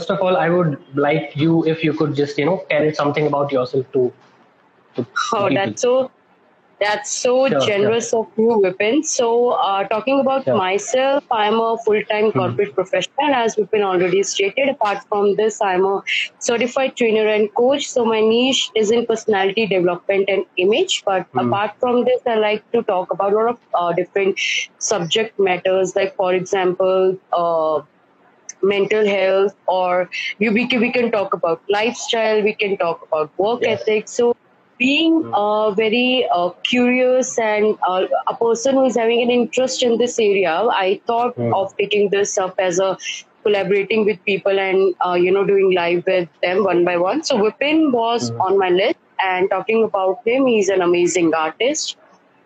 first of all, I would like you if you could just you know tell something about yourself to. to oh, that's so that's so sure, generous sure. of you, Vipin. So, uh, talking about sure. myself, I'm a full-time mm-hmm. corporate professional, as Vipin already stated. Apart from this, I'm a certified trainer and coach. So, my niche is in personality development and image. But mm-hmm. apart from this, I like to talk about a lot of uh, different subject matters, like, for example, uh, mental health or we, we, can, we can talk about lifestyle we can talk about work yes. ethics so being uh, very uh, curious and uh, a person who is having an interest in this area, I thought mm. of picking this up as a collaborating with people and uh, you know doing live with them one by one. So Vipin was mm. on my list, and talking about him, he's an amazing artist,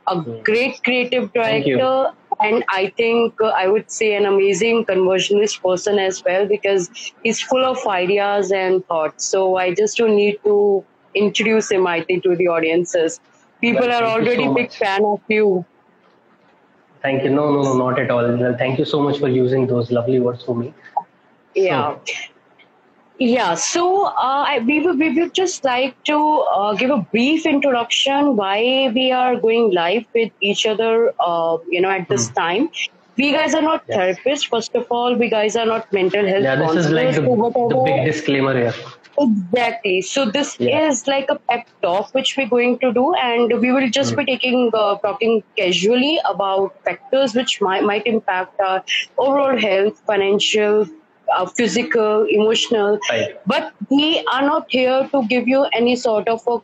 a mm. great creative director. And I think uh, I would say an amazing conversionist person as well because he's full of ideas and thoughts. So I just don't need to introduce him, I think, to the audiences. People well, are already so big fan of you. Thank you. No, no, no, not at all. Well, thank you so much for using those lovely words for me. Yeah. So, yeah, so uh, I, we, would, we would just like to uh, give a brief introduction why we are going live with each other, uh, you know, at this mm. time. We guys are not yes. therapists, first of all. We guys are not mental health. Yeah, this is like the, the big disclaimer here. Exactly. So this yeah. is like a pep talk which we're going to do, and we will just mm. be taking uh, talking casually about factors which might might impact our overall health, financial, uh, physical, emotional. Right. But we are not here to give you any sort of a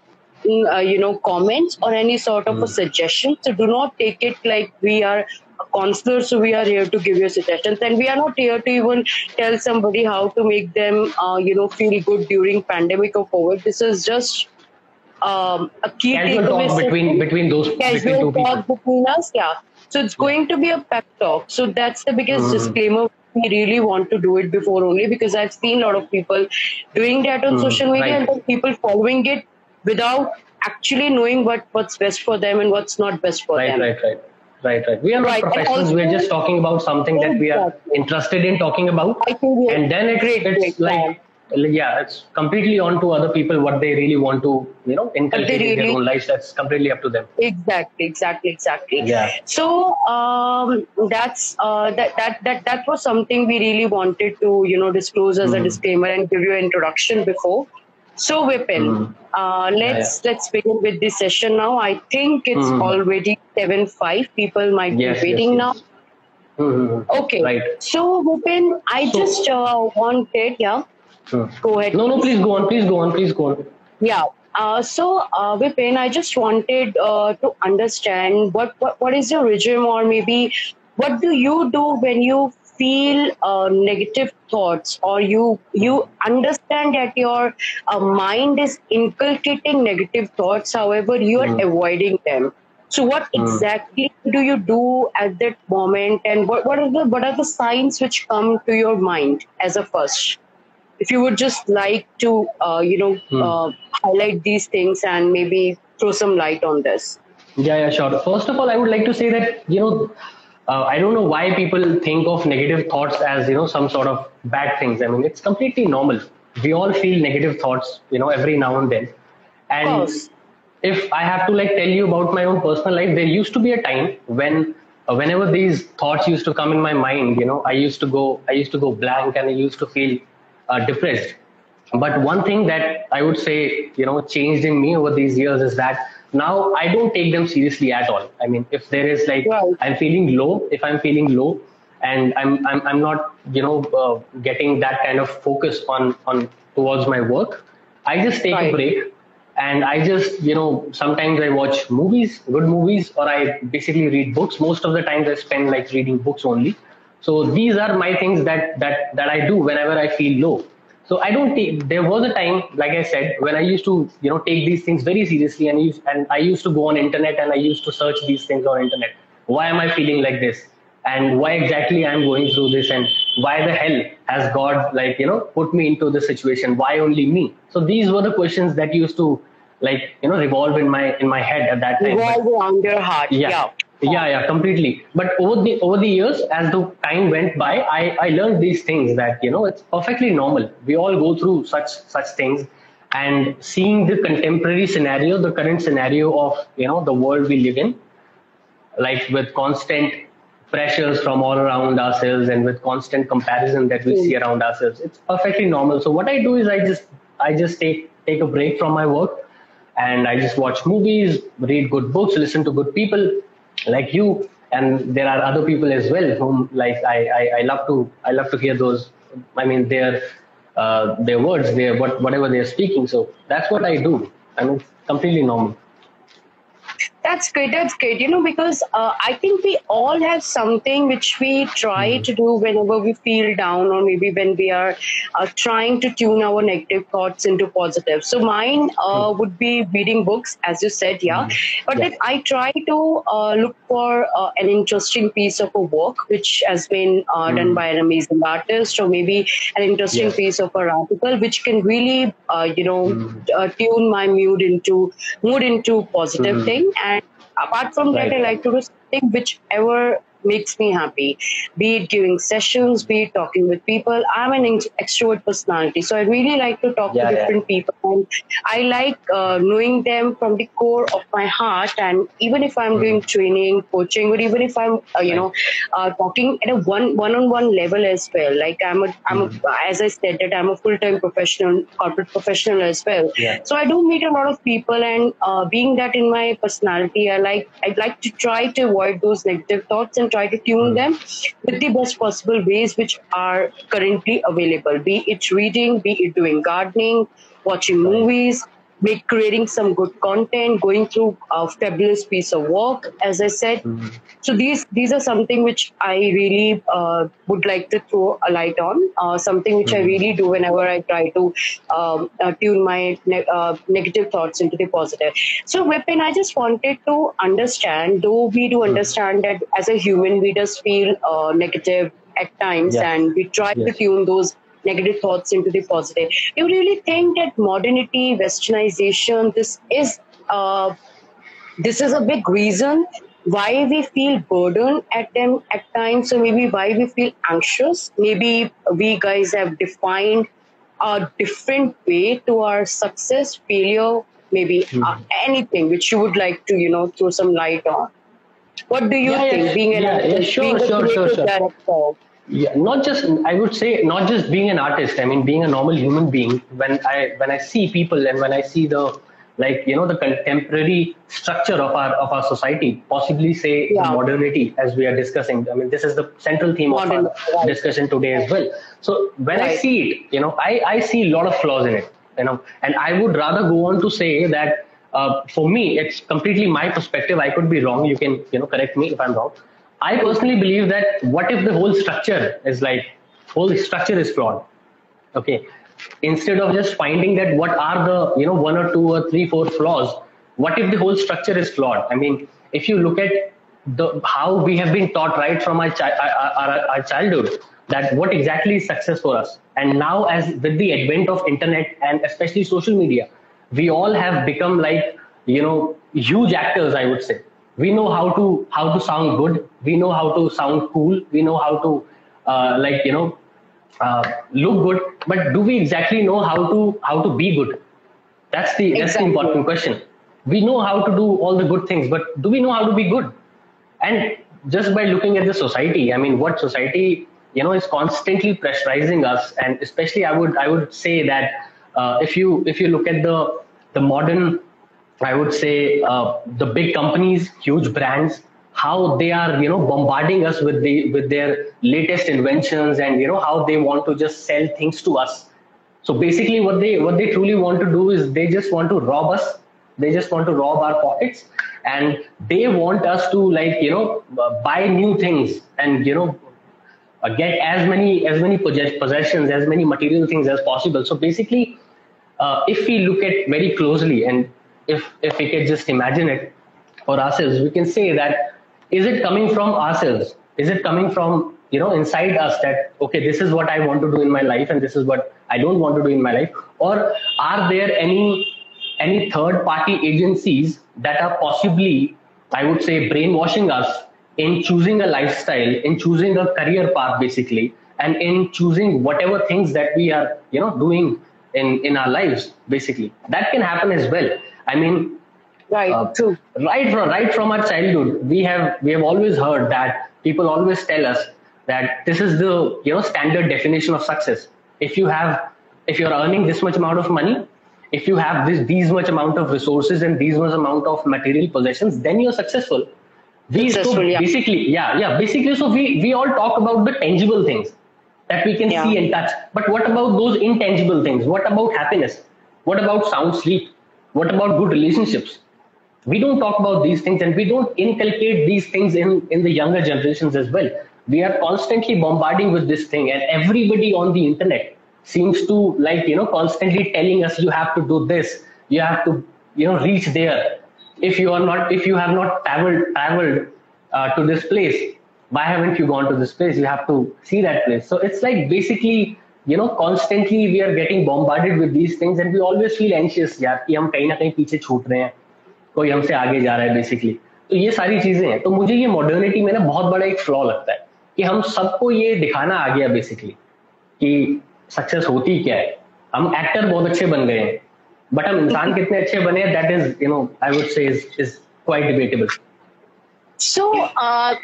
mm, uh, you know comments or any sort of mm. a hmm. suggestion. So do not take it like we are counselors, so we are here to give you suggestions, and we are not here to even tell somebody how to make them, uh, you know, feel good during pandemic or COVID. This is just um, a key talk between between those between two talk people. between us. Yeah, so it's going to be a pep talk. So that's the biggest mm. disclaimer. We really want to do it before only because I've seen a lot of people doing that on mm. social media right. and people following it without actually knowing what what's best for them and what's not best for right, them. Right, right, right. Right, right. We are right. not professionals. Also, we're just talking about something that we are interested in talking about. And then great, it's like, yeah, it's completely on to other people what they really want to, you know, inculcate really, in their own lives. That's completely up to them. Exactly, exactly, exactly. Yeah. So um, that's uh, that that that that was something we really wanted to, you know, disclose as mm-hmm. a disclaimer and give you an introduction before. So Vipin, mm. uh, let's yeah. let's begin with this session now. I think it's mm. already seven five. People might yes, be waiting yes, yes. now. Mm-hmm. Okay. Right. So Vipin, I so, just uh, wanted, yeah. Go ahead. No, no, please go on. Please go on. Please go on. Yeah. Uh, so, uh, Vipin, I just wanted uh, to understand what, what what is your regime, or maybe what do you do when you feel uh, negative thoughts or you you understand that your uh, mind is inculcating negative thoughts however you are mm. avoiding them so what mm. exactly do you do at that moment and what, what are the what are the signs which come to your mind as a first if you would just like to uh, you know mm. highlight these things and maybe throw some light on this yeah yeah sure first of all i would like to say that you know uh, I don't know why people think of negative thoughts as you know some sort of bad things. I mean, it's completely normal. We all feel negative thoughts, you know, every now and then. And if I have to like tell you about my own personal life, there used to be a time when uh, whenever these thoughts used to come in my mind, you know, I used to go, I used to go blank, and I used to feel uh, depressed. But one thing that I would say, you know, changed in me over these years is that now i don't take them seriously at all i mean if there is like right. i'm feeling low if i'm feeling low and i'm i'm, I'm not you know uh, getting that kind of focus on on towards my work i just take right. a break and i just you know sometimes i watch movies good movies or i basically read books most of the times i spend like reading books only so these are my things that that that i do whenever i feel low so I don't take. There was a time, like I said, when I used to, you know, take these things very seriously, and use, and I used to go on internet and I used to search these things on internet. Why am I feeling like this? And why exactly I'm going through this? And why the hell has God, like, you know, put me into this situation? Why only me? So these were the questions that used to, like, you know, revolve in my in my head at that time. Revolve around your heart. Yeah. yeah. Yeah yeah completely. But over the over the years as the time went by i i learned these things that you know it's perfectly normal. We all go through such such things. And seeing the contemporary scenario the current scenario of you know the world we live in like with constant pressures from all around ourselves and with constant comparison that we see around ourselves it's perfectly normal. So what i do is i just i just take take a break from my work and i just watch movies read good books listen to good people like you and there are other people as well whom like I, I, I love to I love to hear those I mean their uh, their words their what whatever they're speaking. So that's what I do. I mean completely normal that's great. That's great. You know, because uh, I think we all have something which we try mm-hmm. to do whenever we feel down, or maybe when we are uh, trying to tune our negative thoughts into positive. So mine uh, mm-hmm. would be reading books, as you said, yeah. Mm-hmm. But yeah. I try to uh, look for uh, an interesting piece of a work which has been uh, done by an amazing artist, or maybe an interesting yeah. piece of an article which can really, you know, tune my mood into mood into positive thing and apart from that, I like to do something whichever makes me happy. Be it giving sessions, be it talking with people. I'm an extrovert personality, so I really like to talk yeah, to different yeah. people. And I like uh, knowing them from the core of my heart. And even if I'm mm-hmm. doing training, coaching, or even if I'm, uh, you know, uh, talking at a one one-on-one level as well. Like I'm a, I'm mm-hmm. a, as I said that I'm a full-time professional, corporate professional as well. Yeah. So I do meet a lot of people, and uh, being that in my personality, I like I'd like to try to avoid those negative thoughts and try to tune hmm. them with the best possible ways which are currently available. Be it reading be it doing gardening watching movies be creating some good content going through a fabulous piece of work as i said mm-hmm. so these these are something which i really uh, would like to throw a light on uh, something which mm-hmm. i really do whenever i try to um, uh, tune my ne- uh, negative thoughts into the positive so Vipin, i just wanted to understand though we do mm-hmm. understand that as a human we just feel uh, negative at times yeah. and we try yes. to tune those negative thoughts into the positive. You really think that modernity, westernization, this is uh, this is a big reason why we feel burdened at them at times. So maybe why we feel anxious. Maybe we guys have defined a different way to our success, failure, maybe mm-hmm. uh, anything which you would like to you know throw some light on. What do you yeah, think? Yeah, being an yeah, yeah, sure, being sure, a sure, sure. director yeah not just i would say not just being an artist i mean being a normal human being when i when i see people and when i see the like you know the contemporary structure of our of our society possibly say yeah. modernity as we are discussing i mean this is the central theme Modern, of our right. discussion today as well so when right. i see it you know i i see a lot of flaws in it you know and i would rather go on to say that uh, for me it's completely my perspective i could be wrong you can you know correct me if i'm wrong I personally believe that what if the whole structure is like whole structure is flawed? Okay. Instead of just finding that what are the you know one or two or three four flaws, what if the whole structure is flawed? I mean, if you look at the how we have been taught right from our, chi- our, our, our childhood that what exactly is success for us, and now as with the advent of internet and especially social media, we all have become like you know huge actors. I would say we know how to how to sound good. We know how to sound cool. We know how to uh, like you know uh, look good. But do we exactly know how to how to be good? That's the exactly. that's the important question. We know how to do all the good things but do we know how to be good? And just by looking at the society i mean what society you know is constantly pressurizing us and especially i would i would say that uh, if you if you look at the the modern I would say uh, the big companies, huge brands, how they are you know bombarding us with the with their latest inventions and you know how they want to just sell things to us. So basically, what they what they truly want to do is they just want to rob us. They just want to rob our pockets, and they want us to like you know buy new things and you know uh, get as many as many possessions, as many material things as possible. So basically, uh, if we look at very closely and if if we could just imagine it for ourselves, we can say that is it coming from ourselves? Is it coming from you know inside us that okay, this is what I want to do in my life and this is what I don't want to do in my life, or are there any any third party agencies that are possibly I would say, brainwashing us in choosing a lifestyle, in choosing a career path, basically, and in choosing whatever things that we are, you know, doing in in our lives, basically. That can happen as well. I mean, right, uh, true. Right from right from our childhood, we have we have always heard that people always tell us that this is the you know standard definition of success. If you have if you're earning this much amount of money, if you have this these much amount of resources and these much amount of material possessions, then you're successful. We so basically, yeah, yeah, basically, so we we all talk about the tangible things that we can yeah. see and touch. But what about those intangible things? What about happiness? What about sound sleep? What about good relationships? We don't talk about these things and we don't inculcate these things in, in the younger generations as well. We are constantly bombarding with this thing, and everybody on the internet seems to like you know constantly telling us you have to do this you have to you know reach there if you are not if you have not traveled traveled uh, to this place why haven't you gone to this place you have to see that place so it's like basically you know constantly we are getting bombarded with these things and we always feel anxious यार कि हम कहीं ना कहीं पीछे छूट रहे हैं। कोई हमसे आगे जा रहा है बेसिकली तो ये सारी चीज़ें हैं। तो मुझे ये मॉडर्निटी में ना बहुत बड़ा एक फ्लॉ लगता है कि हम सबको ये दिखाना आ गया बेसिकली कि सक्सेस होती क्या है। हम एक्टर बहुत अच्छे बन गए हैं बट हम इंसान कितने अच्छे बने that is you know I would say is is quite debatable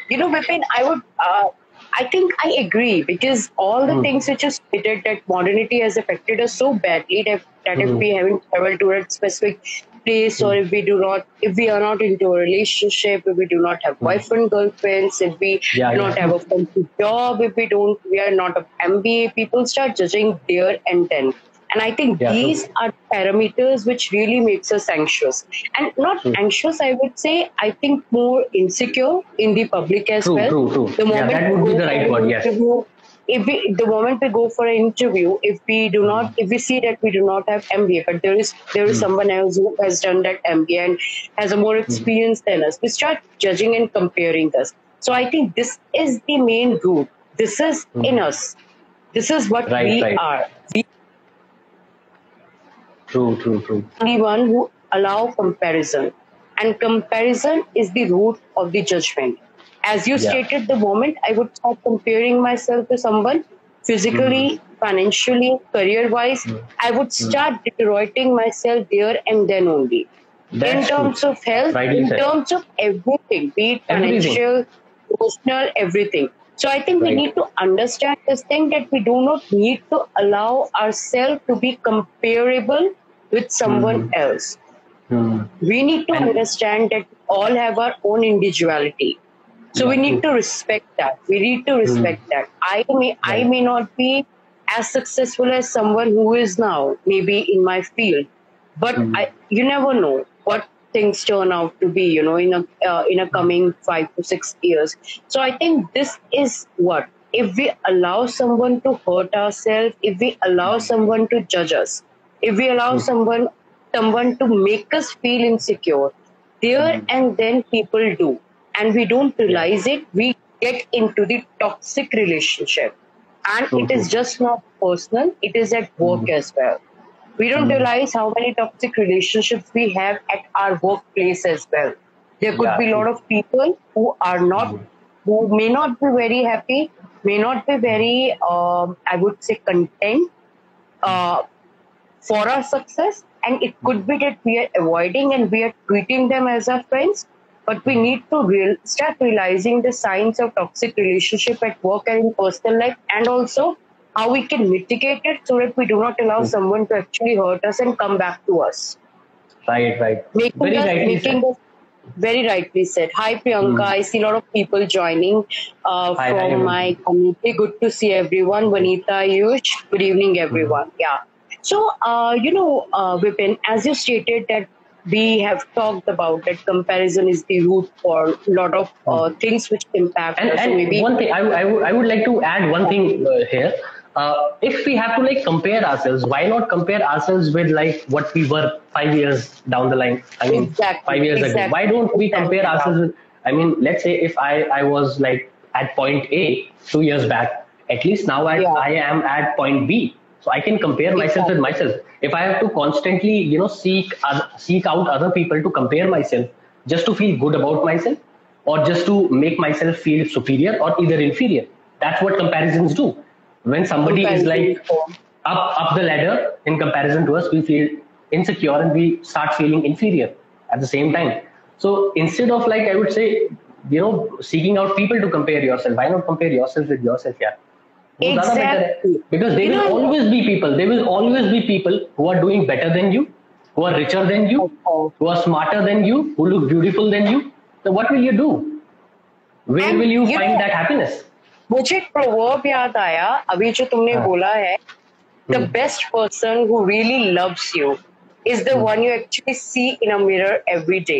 you know, Vipin, I would, uh, I think I agree because all the mm. things which you stated that modernity has affected us so badly that, that mm. if we haven't traveled to a specific place or if we do not if we are not into a relationship if we do not have boyfriend hmm. girlfriends if we yeah, do not yeah. have a job if we don't we are not a mba people start judging there and then and i think yeah, these true. are parameters which really makes us anxious and not true. anxious i would say i think more insecure in the public as true, well true, true. the moment yeah, that would be the right word yes if we, the moment we go for an interview, if we do not, if we see that we do not have MBA, but there is there is mm. someone else who has done that MBA and has a more hmm. experience mm. than us, we start judging and comparing us. So I think this is the main root. This is mm. in us. This is what right, we right. are. We true, true, true. The one who allow comparison, and comparison is the root of the judgment as you yeah. stated the moment i would start comparing myself to someone physically mm financially career wise mm i would mm. start mm deteriorating myself there and then only That's in terms true. of health Rightly in terms of everything be it financial everything. emotional everything so i think right. we need to understand this thing that we do not need to allow ourselves to be comparable with someone mm else mm we need to and understand that all have our own individuality so we need to respect that. We need to respect mm. that. I may I may not be as successful as someone who is now, maybe in my field, but mm. I you never know what things turn out to be. You know, in a uh, in a coming five to six years. So I think this is what if we allow someone to hurt ourselves, if we allow hmm. someone to judge us, if we allow mm. someone someone to make us feel insecure, there mm. and then people do and we don't realize it, we get into the toxic relationship. And it is just not personal, it is at work mm-hmm. as well. We don't mm-hmm. realize how many toxic relationships we have at our workplace as well. There could yeah. be a lot of people who are not, mm-hmm. who may not be very happy, may not be very, um, I would say, content uh, for our success. And it could be that we are avoiding and we are treating them as our friends but we need to real, start realizing the signs of toxic relationship at work and in personal life and also how we can mitigate it so that we do not allow mm. someone to actually hurt us and come back to us right right making very us, rightly making said. Us, very rightly said hi priyanka mm. i see a lot of people joining uh, hi, from my community good to see everyone vanita yush good evening everyone mm. yeah so uh, you know uh, vipin as you stated that we have talked about that comparison is the root for a lot of uh, hmm. things which impact and, us. And maybe one thing I, I, w- I would like to add one thing uh, here. Uh, if we have to like compare ourselves, why not compare ourselves with like what we were five years down the line? I mean, exactly, five years exactly. ago. Why don't we compare exactly. ourselves with? I mean, let's say if I I was like at point A two years back, at least now I yeah. I am at point B so i can compare myself with myself if i have to constantly you know seek uh, seek out other people to compare myself just to feel good about myself or just to make myself feel superior or either inferior. That's what comparisons do. When somebody is like up up the ladder in comparison to us, we feel insecure and we start feeling inferior at the same time. So instead of like I would say, you know, seeking out people to compare yourself, why not compare yourself with yourself? Yeah. Exactly. Because there will always be people. There will always be people who are doing better than you, who are richer than you, who are smarter than you, who look beautiful than you. So what will you do? Where will you, you find know, that happiness? मुझे proverb याद आया। अभी जो तुमने हाँ. बोला है the best person who really loves you is the one you actually see in a mirror every day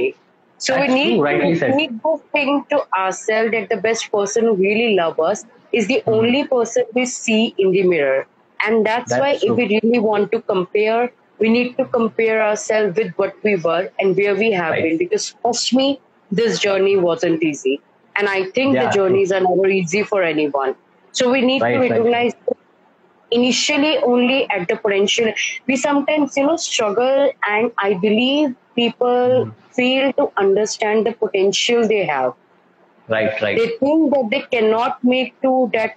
so we need need to think to ourselves that the best person who really love us is the only person we see in the mirror and that's why if we really want to compare we need to compare ourself with what we were and where we have been because trust me this journey wasn't easy And I think yeah. the journeys are never easy for anyone. So we need right, to recognize right. initially only at the potential. We sometimes, you know, struggle, and I believe people mm. fail to understand the potential they have. Right, right. They think that they cannot make to that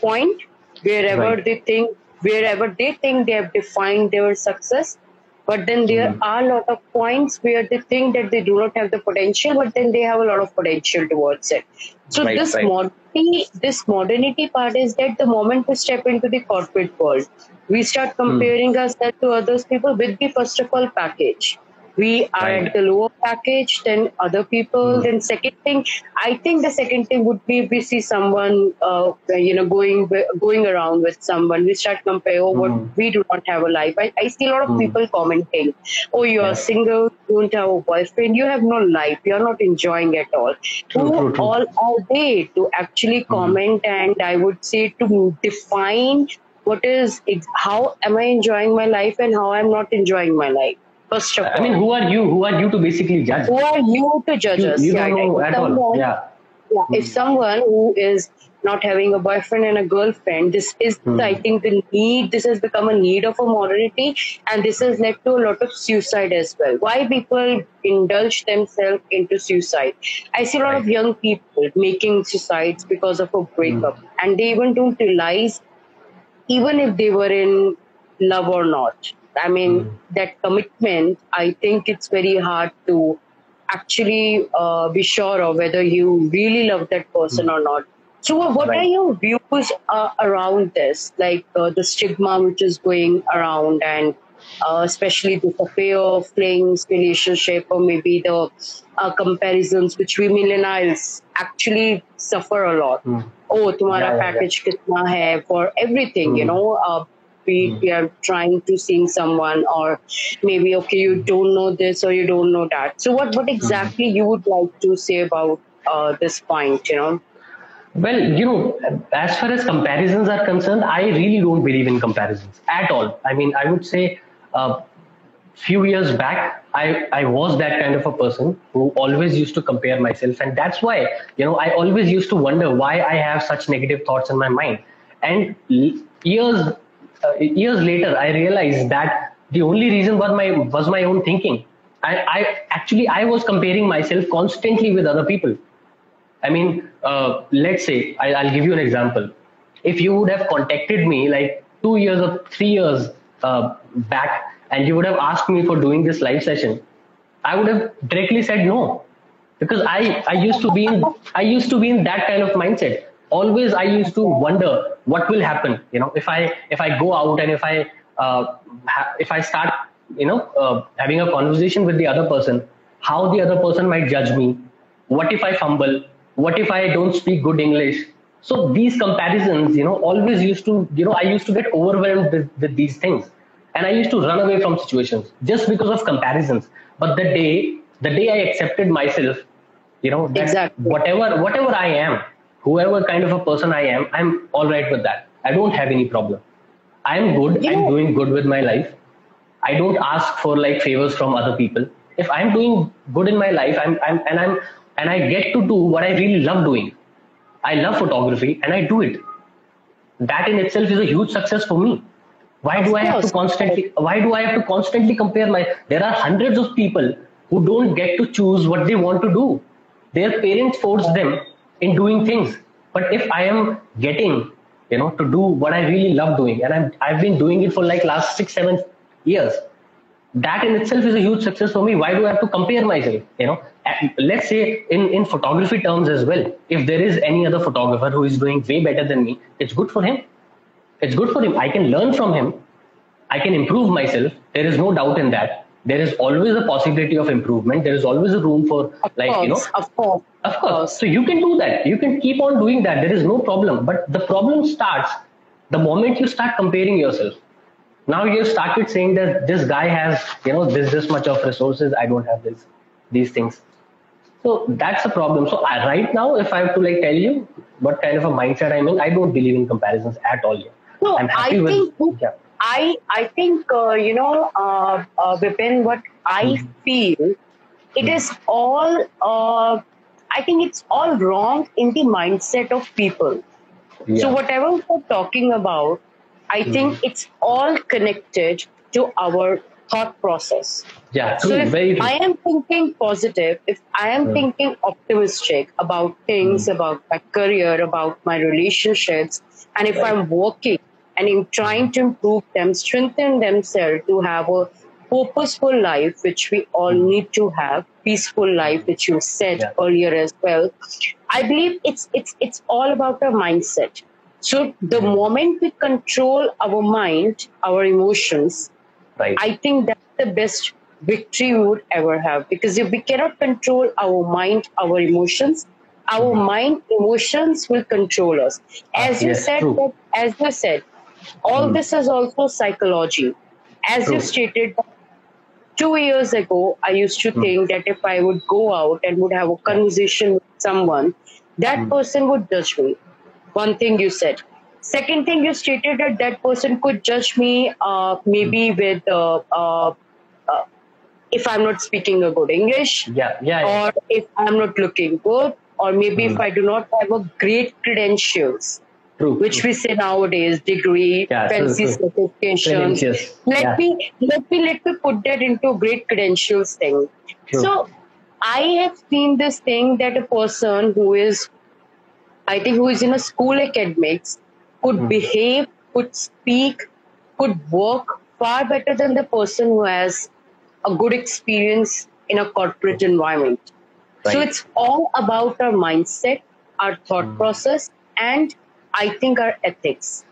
point wherever right. they think wherever they think they have defined their success but then there mm. are a lot of points where they think that they do not have the potential, but then they have a lot of potential towards it. So right, this right. modernity, this modernity part is that the moment we step into the corporate world, we start hmm. comparing mm. ourselves to others people with the first of all package we are right. at the lower package than other people. Mm. Then second thing, I think the second thing would be if we see someone, uh, you know, going going around with someone. We start comparing, oh, what mm. we do not have a life. I, I see a lot of mm. people commenting, oh, you are yeah. single, you don't have a boyfriend, you have no life, you are not enjoying at all. True, Who true, true. all are they to actually hmm. comment and I would say to define what is how am I enjoying my life and how I'm not enjoying my life First of all, I mean, who are you? Who are you to basically judge? Who are you to judge you, us? You don't know at someone, all. Yeah. Yeah. Mm. If hmm. someone who is not having a boyfriend and a girlfriend, this is, mm. I think, the need. This has become a need of a modernity, and this has led to a lot of suicide as well. Why people indulge themselves into suicide? I see a lot right. of young people making suicides because of a breakup, mm. and they even don't realize, even if they were in love or not I mean, mm. that commitment, I think it's very hard to actually uh, be sure of whether you really love that person mm. or not. So, what right. are your views uh, around this? Like uh, the stigma which is going around, and uh, especially the affair of flings relationship, or maybe the uh, comparisons which we millennials actually suffer a lot. Mm. Oh, तुम्हारा yeah, package yeah. कितना है for everything, mm. you know. we, mm. we are trying to see someone or maybe okay you don't know this or you don't know that. So what what exactly you would like to say about uh, this point you know? Well you know as far as comparisons are concerned i really don't believe in comparisons at all. I mean i would say a uh, few years back I, I was that kind of a person who always used to compare myself and that's why you know i always used to wonder why i have such negative thoughts in my mind. And years uh, years later, I realized that the only reason was my was my own thinking. I, I actually I was comparing myself constantly with other people. I mean, uh, let's say I, will give you an example. If you would have contacted me like two years or three years uh, back, and you would have asked me for doing this live session, I would have directly said no, because I I used to be in I used to be in that kind of mindset always i used to wonder what will happen you know if i if i go out and if i uh, ha- if i start you know uh, having a conversation with the other person how the other person might judge me. What if i fumble? What if i don't speak good english? So these comparisons you know always used to you know i used to get overwhelmed with, with these things. And i used to run away from situations just because of comparisons. But the day the day i accepted myself you know exactly. whatever whatever i am whoever kind of a person I am, I'm all right with that. I don't have any problem. I'm good. I'm doing good with my life. I don't ask for like favors from other people. If I'm doing good in my life, I'm, I'm and I'm and I get to do what I really love doing. I love photography and I do it. That in itself is a huge success for me. Why do I have to constantly? Why do I have to constantly compare my? There are hundreds of people who don't get to choose what they want to do. Their parents force them in doing things. But if I am getting, you know, to do what I really love doing, and I'm I've been doing it for like last six, seven years, that in itself is a huge success for me. Why do I have to compare myself? You know, let's say in, in photography terms as well, if there is any other photographer who is doing way better than me, it's good for him. It's good for him. I can learn from him. I can improve myself. There is no doubt in that. There is always a possibility of improvement. There is always a room for of like course, you know of course. Of course. So you can do that. You can keep on doing that. There is no problem. But the problem starts the moment you start comparing yourself now you started saying that this guy has you know this this much of resources i don't have this these things so that's a problem so I, right now if i have to like tell you what kind of a mindset i'm in i don't believe in comparisons at all yet. no i think yeah. I i think uh, you know uh, uh, Vipin, what i mm-hmm. feel it mm-hmm. all uh, i think it's all wrong in the mindset of people yeah. so whatever we're talking about I mm think it's all connected to our thought process. Yeah, true, so if true. I am thinking positive, if I am mm. thinking optimistic about things, mm. about my career, about my relationships, and if right. I'm working and I'm trying to improve them, strengthen themselves to have a purposeful life, which we all mm. need to have, peaceful life, which you said yeah. earlier as well. I believe it's it's it's all about our mindset. So the moment we control our mind, our emotions, right. I think that's the best victory we would ever have. Because if we cannot control our mind, our emotions, our mm-hmm. mind, emotions will control us. As you yes, said, that, as you said, all mm. this is also psychology. As you stated, two years ago, I used to mm. think that if I would go out and would have a conversation with someone, that mm. person would judge me one thing you said second thing you stated that that person could judge me uh, maybe hmm. with uh, uh, uh, if i'm not speaking a good english yeah, yeah, yeah. or if i'm not looking good or maybe mm. if i do not have a great credentials True, which true. we say nowadays degree yeah, fancy certifications let yeah. me let me let me put that into great credentials thing true. so i have seen this thing that a person who is I think who is in a school academics could mm. behave, could speak, could work far better than the person who has a good experience in a corporate environment. Right. So it's all about our mindset, our thought mm. process, and I think are ethics.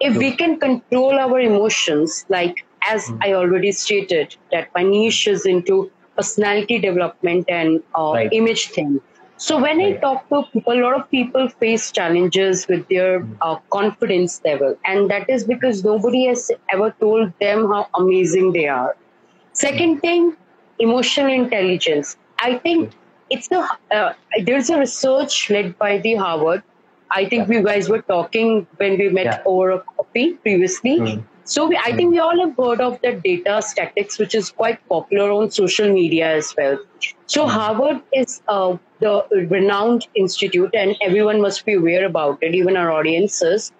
If we can control our emotions, like as mm. I already stated, that my niche is into personality development and uh, right. image thing. So when I talk to people, a lot of people face challenges with their hmm. uh, confidence level, and that is because nobody has ever told them how amazing they are. Second thing, emotional intelligence. I think it's a uh, there's a research led by the Harvard. I think yeah. we guys were talking when we met yeah. over a coffee previously. Mm. So we, I think we all have heard of the data statics, which is quite popular on social media as well. So hmm. Harvard is uh, the renowned institute, and everyone must be aware about it, even our audiences.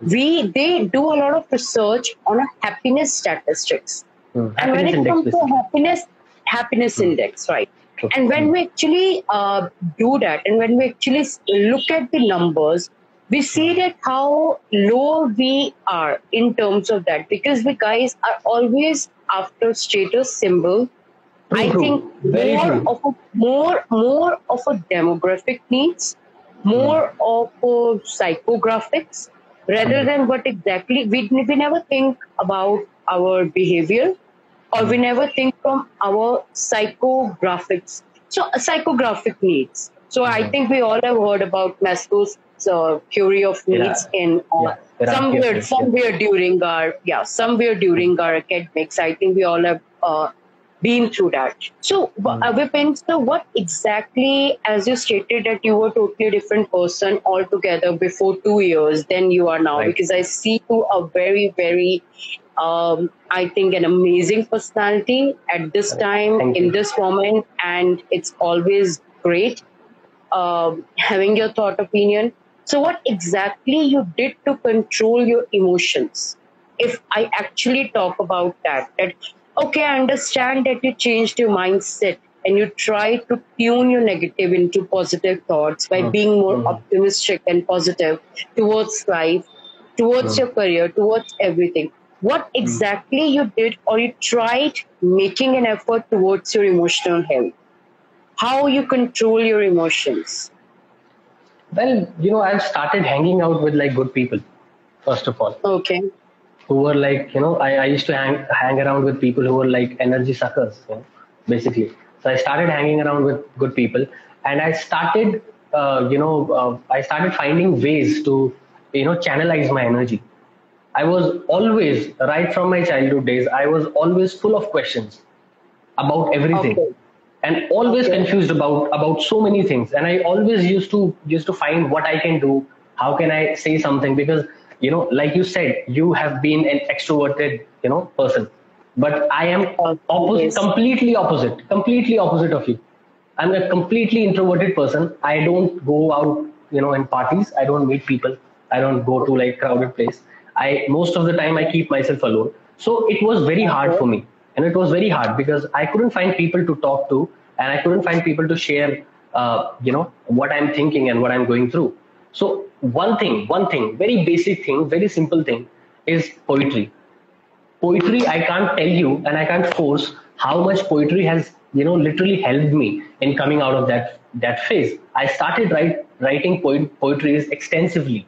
We they do a lot of research on a happiness statistics, mm. and when it comes to happiness happiness mm. index, right? And when we actually uh, do that, and when we actually look at the numbers, we see that how low we are in terms of that because we guys are always after status symbol true, i think Very more true. of a more more of a demographic needs more mm. of a psychographics rather mm. than what exactly we, we never think about our behavior or we never think from our psychographics so uh, psychographic needs so I hmm. think we all have heard about Maslow's uh, theory of needs yeah. in uh, yeah. somewhere somewhere during our yeah somewhere during our academics. I think we all have uh, been through that. So, mm. uh, Vipin, so what exactly, as you stated that you were totally different person altogether before two years than you are now, right. because I see you a very, very, um, I think, an amazing personality at this time, Thank in you. this moment, and it's always great um, having your thought opinion. So, what exactly you did to control your emotions? If I actually talk about that, that okay, I understand that you changed your mindset and you try to tune your negative into positive thoughts by Mm. being more Mm. optimistic and positive towards life, towards Mm. your career, towards everything. What exactly you did or you tried making an effort towards your emotional health? How you control your emotions? Well, you know, I've started hanging out with like good people, first of all, Okay. who were like, you know, I, I used to hang, hang around with people who were like energy suckers, you know, basically. So I started hanging around with good people and I started, uh, you know, uh, I started finding ways to, you know, channelize my energy. I was always, right from my childhood days, I was always full of questions about everything. Okay. and always Okay. confused about about so many things. And i always used to used to find what i can do how can i say something? Because you know like you said you have been an extroverted you know person. But i am opposite Yes. completely opposite completely opposite of you. I'm a completely introverted person. I don't go out you know in parties. I don't meet people. I don't go to like crowded place i most of the time i keep myself alone. So it was very hard for me. And it was very hard because i couldn't find people to talk to and i couldn't find people to share uh, you know what i'm thinking and what i'm going through. So one thing one thing very basic thing very simple thing is poetry. Poetry i can't tell you and i can't force how much poetry has you know literally helped me in coming out of that that phase. I started write, writing poet, poetry extensively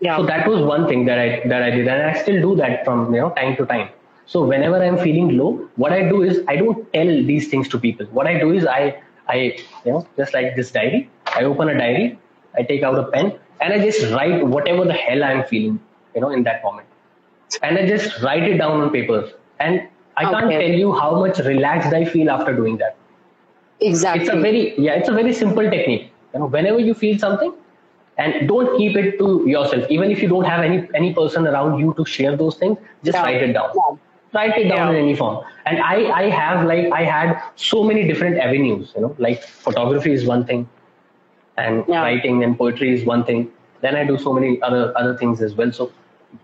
Yeah. so that was one thing that i that i did and i still do that from you know time to time. So whenever i'm feeling low what i do is i don't tell these things to people. What i do is i i you know just like this diary i open a diary i take out a pen and i just write whatever the hell i'm feeling you know in that moment. And i just write it down on paper. And i can't tell you how much relaxed i feel after doing that. Exactly. it's a very yeah it's a very simple technique. You know whenever you feel something and don't keep it to yourself. Even if you don't have any any person around you to share those things just Yeah. write it down. Yeah. write it down Yeah. in any form. And i i have like i had so many different avenues you know. Like photography is one thing and writing and poetry is one thing. Then i do so many other other things as well. So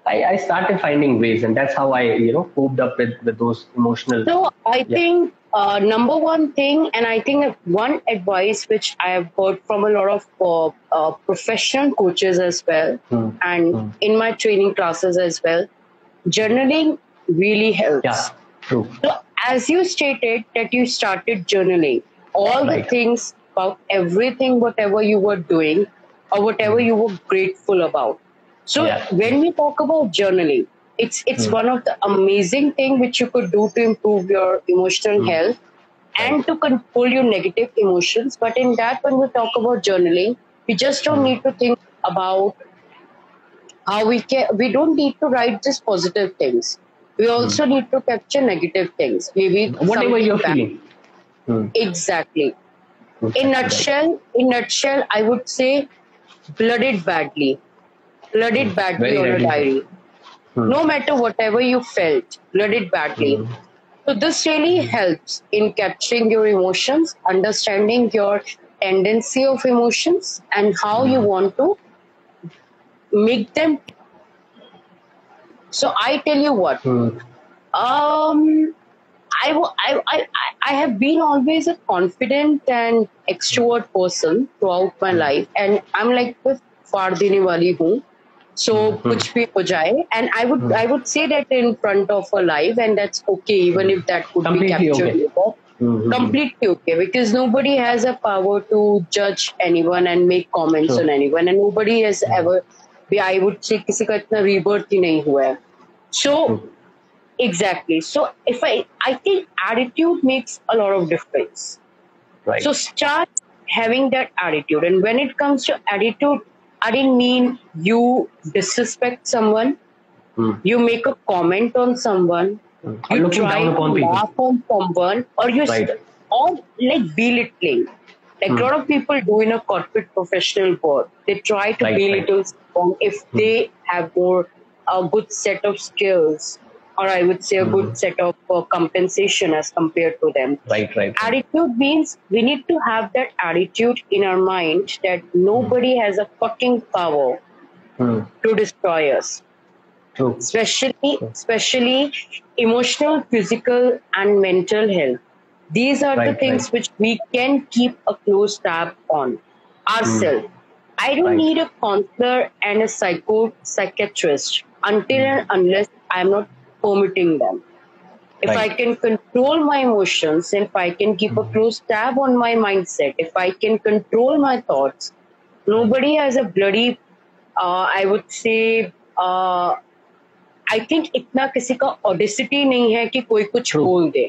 I, I started finding ways and that's how i you know coped up with with those emotional So I think uh, number one thing, and I think one advice which I have heard from a lot of uh, uh, professional coaches as well, Hmm. and Hmm. in my training classes as well, journaling really helps. yeah true So as you stated that you started journaling all the things about everything, whatever you were doing or whatever you were grateful about. So Yeah. when we talk about journaling, it's it's Hmm. one of the amazing thing which you could do to improve your emotional Hmm. health and to control your negative emotions. But in that, when we talk about journaling, we just don't Hmm. need to think about how we can. We don't need to write just positive things. We also need to capture negative things. Maybe Hmm. whatever you're feeling Hmm. Exactly. In Exactly. nutshell, in nutshell, I would say, blooded badly, blooded badly Very on a diary. Hmm. no matter whatever you felt, read it badly. So, this really helps in capturing your emotions, understanding your tendency of emotions, and how you hmm. want to make them. So, I tell you what, hmm. um, I, I, I, I have been always a confident and extrovert person throughout my life, and I'm like, Fardini wali hoon So Mhm. कुछ भी हो जाए, and I would Mhm. I would say that in front of a live, and that's okay, even if that could be Completely captured okay. later. Hmm. Completely okay, because nobody has a power to judge anyone and make comments Sure. on anyone, and nobody has ever. I would say किसी का इतना rebirth ही नहीं हुआ है. So Hmm. Exactly. So if I I think attitude makes a lot of difference. Right. So start having that attitude. And when it comes to attitude, I didn't mean you disrespect someone, Hmm. you make a comment on someone. Or you looking try down to laugh on someone, or you Right. or like belittling. Like a Hmm. lot of people do in a corporate professional world. They try to Right, right. belittle someone if Hmm. they have more a good set of skills, or I would say a Hmm. good set of uh, compensation as compared to them. Right, right. Attitude means we need to have that attitude in our mind that nobody has a fucking power Hmm. to destroy us. True. Especially, True. especially emotional, physical, and mental health. These are right, the things right. which we can keep a close tab on ourselves. Mm. I don't need a counselor and a psycho psychiatrist until mm. and unless I'm not permitting them. If I can control my emotions, if I can keep a hmm. close tab on my mindset, if I can control my thoughts, nobody has a bloody, uh, I would say, uh, I think इतना किसी का audacity नहीं है कि कोई कुछ बोल दे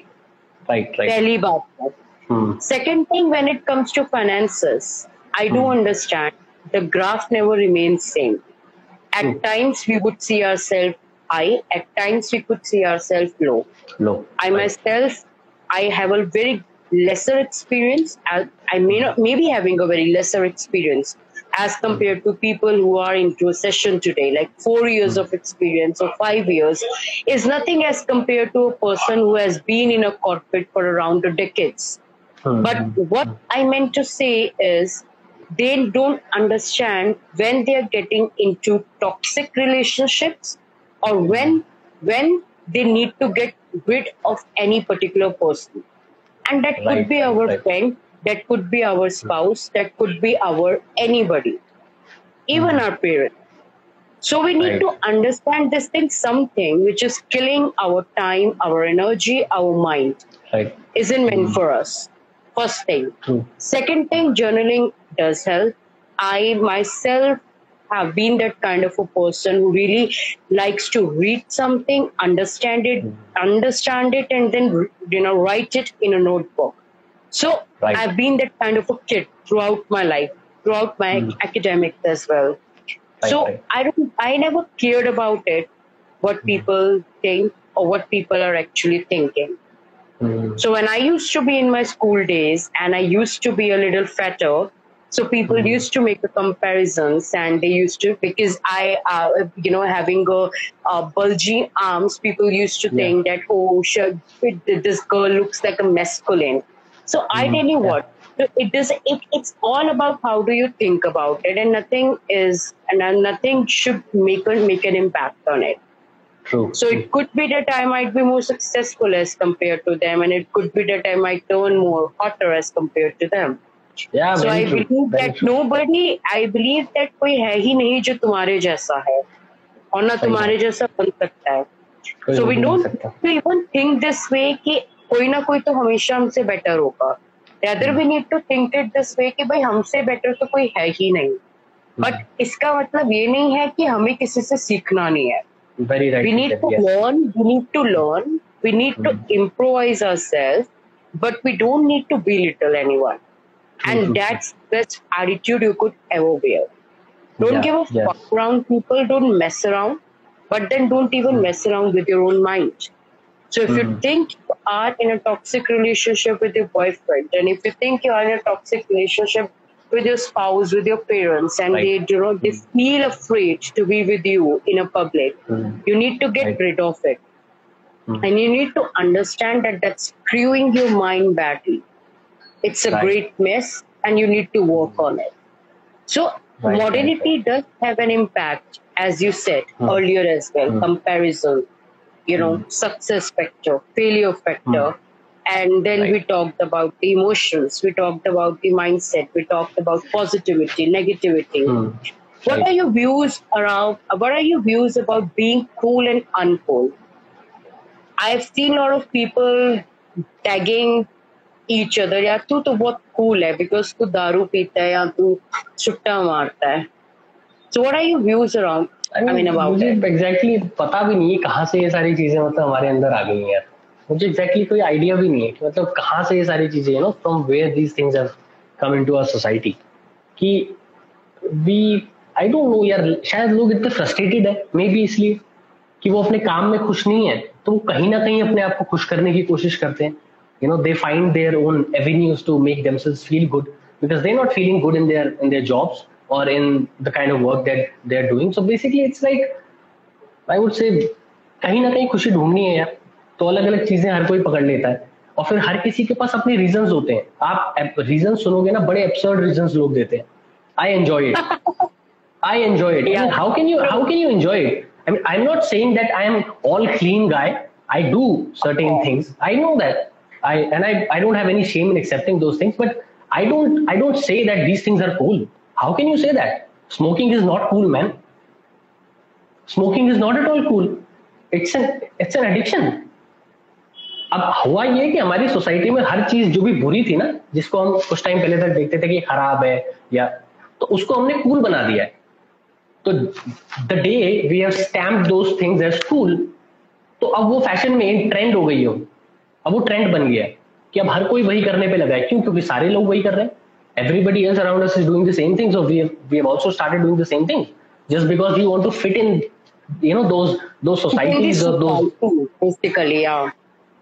right right पहली बात second thing when it comes to finances I do understand the graph never remains same at mm. times we would see ourselves high at times we could see ourselves low low i myself i have a very lesser experience i, I may not maybe having a very lesser experience as compared to people who are into a session today, like four years of experience or five years, is nothing as compared to a person who has been in a corporate for around a decades. Mm-hmm. But what I meant to say is they don't understand when they are getting into toxic relationships or when when they need to get rid of any particular person. And that right, could be our right. friend, that could be our spouse, that could be our anybody, even our parents. So we need right. to understand this thing, something which is killing our time, our energy, our mind, right. isn't meant mm. for us. First thing. True. Second thing, journaling does help. I myself have been that kind of a person who really likes to read something, understand it, mm. understand it, and then you know write it in a notebook. So right. I've been that kind of a kid throughout my life, throughout my mm. academics as well. Right, so right. I don't, I never cared about it, what mm. people think or what people are actually thinking. Mm. So when I used to be in my school days and I used to be a little fatter, so people mm. used to make the comparisons and they used to because I, uh, you know, having a, bulgy arms, people used to yeah. think that oh, sure, this girl looks like a masculine. So I tell you what, it is it, it's all about how do you think about it, and nothing is and nothing should make a, make an impact on it. True. So it could be that I might be more successful as compared to them, and it could be that I might turn more hotter as compared to them. Yeah, so I true. believe that true. nobody, I believe that कोई है ही नहीं जो तुम्हारे जैसा है और ना तुम्हारे जैसा बन सकता है. So we don't even think this way कि कोई ना कोई तो हमेशा हमसे बेटर होगा other we need to think it this way कि भाई हमसे बेटर तो कोई है ही नहीं बट hmm. इसका मतलब ये नहीं है कि हमें किसी से सीखना नहीं है we need to learn we need to learn we need to improvise our self but we don't need to belittle anyone. And that's best attitude you could ever wear. Don't yeah, give a yeah. fuck around people, don't mess around, but then don't even mm. mess around with your own mind. So if mm-hmm. you think you are in a toxic relationship with your boyfriend, and if you think you are in a toxic relationship with your spouse, with your parents, and right. they you know they mm-hmm. feel afraid to be with you in a public, mm-hmm. you need to get right. rid of it, mm-hmm. and you need to understand that that's screwing your mind badly. It's a right. great mess, and you need to work on it. So modernity does have an impact, as you said mm. earlier as well. Mm. Comparison, you know, mm. success factor, failure factor. And then right. we talked about the emotions, we talked about the mindset, we talked about positivity, negativity. What right. are your views around, what are your views about being cool and uncool? I've seen a lot of people tagging each other. यार तू तो बहुत cool है because तू दारू पीता है या तू छुट्टा मारता है। So what are your views around मुझे एग्जैक्टली पता भी नहीं है कहाँ से ये सारी चीज़ें मतलब हमारे अंदर आ गई हैं मुझे एग्जैक्टली कोई आइडिया भी नहीं है कि मतलब कहाँ से ये सारी चीज़ें know from where these things have come into our society कि वी आई डोंट नो यार शायद लोग इतने फ्रस्ट्रेटेड है मे बी इसलिए कि वो अपने काम में खुश नहीं है तो वो कहीं ना कहीं अपने आप को खुश करने की कोशिश करते हैं। You know they find their own avenues to make themselves feel good because they not feeling good in there in their jobs or in the kind of work that they're doing. So basically, it's like I would say कहीं ना कहीं खुशी ढूंढनी है यार तो अलग अलग चीजें हर कोई पकड़ लेता है और फिर हर किसी के पास अपने रीजंस होते हैं आप रीजन सुनोगे ना बड़े एब्सर्ड रीजंस लोग देते हैं I enjoy it I enjoy it how can you how can you enjoy it I mean, I'm not saying that I am all clean guy. I do certain things. I know that. I and I, I don't have any shame in accepting those things, but I don't I don't say that these things are cool. How can you say that? Smoking is not cool, man. Smoking is not at all cool. It's an it's an addiction. अब हुआ ये कि हमारी society में हर चीज़ जो भी बुरी थी ना जिसको हम कुछ टाइम पहले तक देखते थे कि खराब है या तो उसको हमने कूल बना दिया है तो the day we have stamp those things as cool तो अब वो फ़ैशन में ट्रेंड हो गई हो अब वो ट्रेंड बन गया कि अब हर कोई वही करने पे लगा है। क्यों? क्योंकि सारे लोग वही कर रहे हैं। Everybody else around us is doing the same things of we we have also started doing the same things just because you want to fit in you know those those societies और those basically या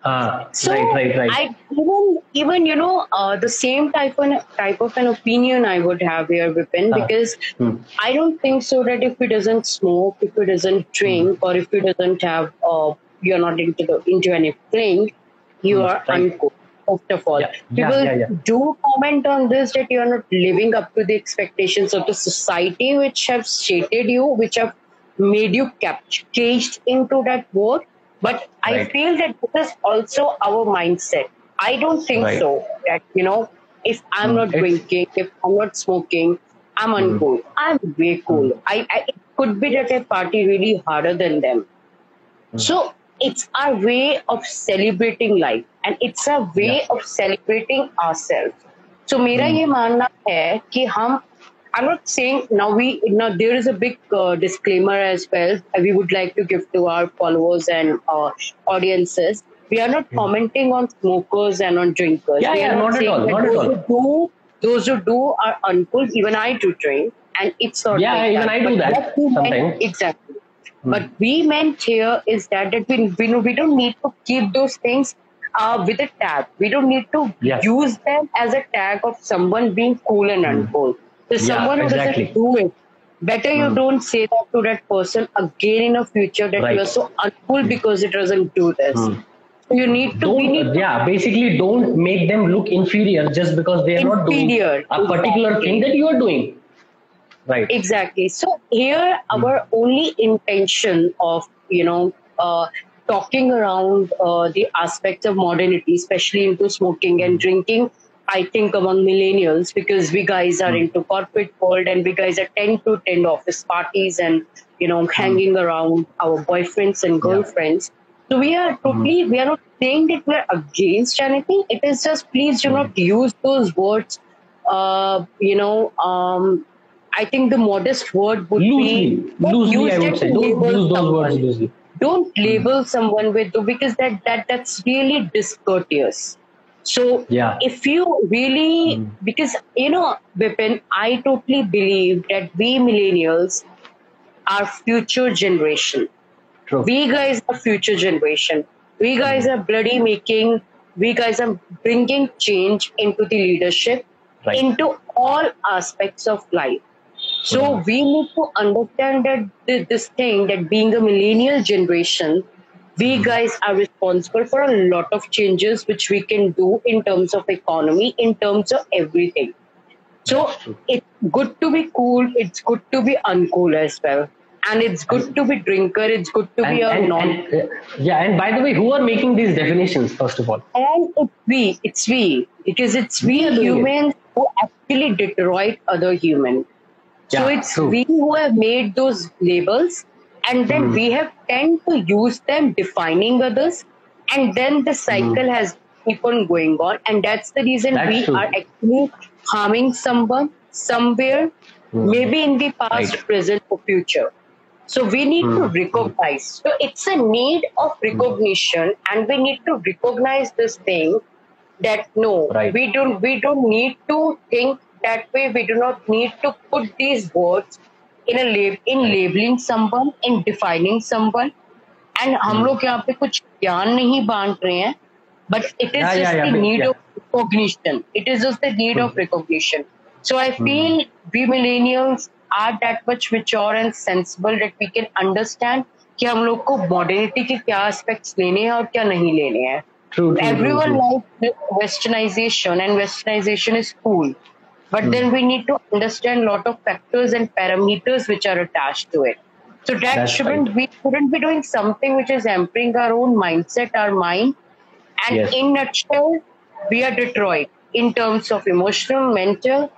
हाँ right right right I even even you know the same type of type of an opinion I would have here Vipin because I don't think so that if he doesn't smoke if he doesn't drink और if he doesn't have you are not into the into anything you Hmm, are right. uncool. First of all, Yeah, people yeah, yeah. do comment on this that you are not living up to the expectations of the society, which have stated you, which have made you caged into that world. But I feel that this is also our mindset. I don't think Right. so that, you know, if I'm Mm, not drinking, if I'm not smoking, I'm Mm. uncool. I'm way cool. I, I it could be that I party really harder than them. Mm. So it's our way of celebrating life and it's a way Yeah. of celebrating ourselves. So मेरा Mm. ये मानना है कि हम I'm not saying now we now there is a big uh, disclaimer as well we would like to give to our followers and uh, audiences. We are not commenting on smokers and on drinkers. Yeah, we yeah, are not at saying all, that not at those all. Who do, those who do are uncool. Even I do drink, and it's not. Yeah, like even that. I do But that what we meant- sometimes. exactly. but we meant here is that, that we, we, we don't need to keep those things uh, with a tag. We don't need to Yeah. use them as a tag of someone being cool and uncool. So Yeah, someone who exactly. doesn't do it, better you Mm. don't say that to that person again in the future that Right. you are so uncool because it doesn't do this. Mm. So you need to need yeah basically don't make them look inferior just because they are not doing a particular thing that you are doing right Exactly. So here, Hmm. our only intention of you know uh, talking around uh, the aspects of modernity, especially into smoking and drinking, I think among millennials, because we guys are Hmm. into corporate world and we guys attend to attend office parties and you know hanging around our boyfriends and Hmm. Yeah. girlfriends. So we are totally we are not saying that we are against anything. It is just please do Hmm. not use those words. Uh, you know, um, I think the modest word would loosely be don't loosely i would say don't label use those someone. words loosely Don't label someone with because that that that's really discourteous. So Yeah. if you really Mm. because you know, Vipin, I totally believe that we millennials are future generation. true We guys are future generation. We guys are bloody making. We guys are bringing change into the leadership, Right. into all aspects of life. So we need to understand that thi- this thing that being a millennial generation, we guys are responsible for a lot of changes which we can do in terms of economy, in terms of everything. So it's good to be cool. It's good to be uncool as well, and it's good to be drinker. It's good to and, be a and, non. and, uh, yeah and by the way who are making these definitions first of all And it's we. It's we because it's we We doing it. humans who actually detroit other humans. So it's true. we who have made those labels, and then Hmm. we have tend to use them defining others, and then the cycle has keep on going on, and that's the reason Hmm. That's we true. are actually harming someone somewhere, Hmm. maybe in the past, Right. present, or future. So we need to Hmm. recognize. So it's a need of recognition, and we need to recognize this thing that no, Right. we don't we don't need to think that way. We do not need to put these words in a lab in labeling someone, in defining someone. And हम Hmm. लोग यहाँ पे कुछ ज्ञान नहीं बांट रहे हैं, but it is Yeah, just yeah, yeah, the but- need yeah. of recognition. It is just the need of Hmm. recognition. So I feel we millennials are that much mature and sensible that we can understand कि हम लोग को modernity के क्या aspects लेने हैं और क्या नहीं लेने हैं. true, true, true, Everyone true. likes westernization and westernization is cool. But then we need to understand lot of factors and parameters which are attached to it. So that That's shouldn't right. we shouldn't be doing something which is hampering our own mindset, our mind. And yes. in nutshell, we are Detroit in terms of emotional, mental,